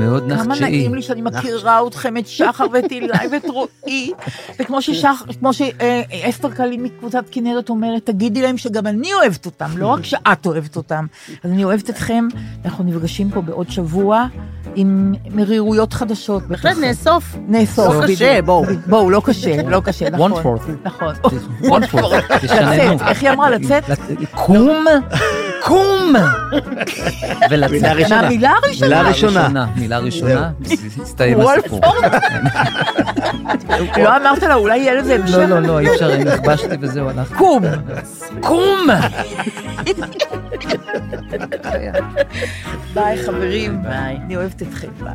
Speaker 6: מאוד
Speaker 3: כמה
Speaker 6: נחצ'אי.
Speaker 3: נעים לי שאני מכירה אתכם, את שחר ואת אילי ואת רועי. וכמו ששח- כמו שאסתר קלים מקבוצת כנרת אומרת, תגידי להם שגם אני אוהבת אותם, לא רק שאת אוהבת אותם. אז אני אוהבת אתכם, אנחנו נפגשים פה בעוד שבוע עם מרירויות חדשות.
Speaker 4: בהחלט נאסוף.
Speaker 3: נאסוף.
Speaker 4: לא קשה. בואו.
Speaker 3: בואו, לא קשה, לא קשה, נכון.
Speaker 6: One fourth.
Speaker 3: נכון.
Speaker 6: One fourth. תשננו.
Speaker 3: לצאת, איך היא אמרה? לצאת?
Speaker 6: קום, קום, ולצאת.
Speaker 5: מילה ראשונה.
Speaker 3: מהמילה הראשונה.
Speaker 5: מילה ראשונה.
Speaker 6: מילה ראשונה, הסתיים הסיפור.
Speaker 3: לא אמרת לה, אולי יהיה לזה המשך?
Speaker 6: לא, לא, לא, אי אפשר, נכבשתי וזהו, הלכתי.
Speaker 3: קום.
Speaker 6: קום!
Speaker 3: ביי חברים. ביי. אני אוהבת אתכם, ביי.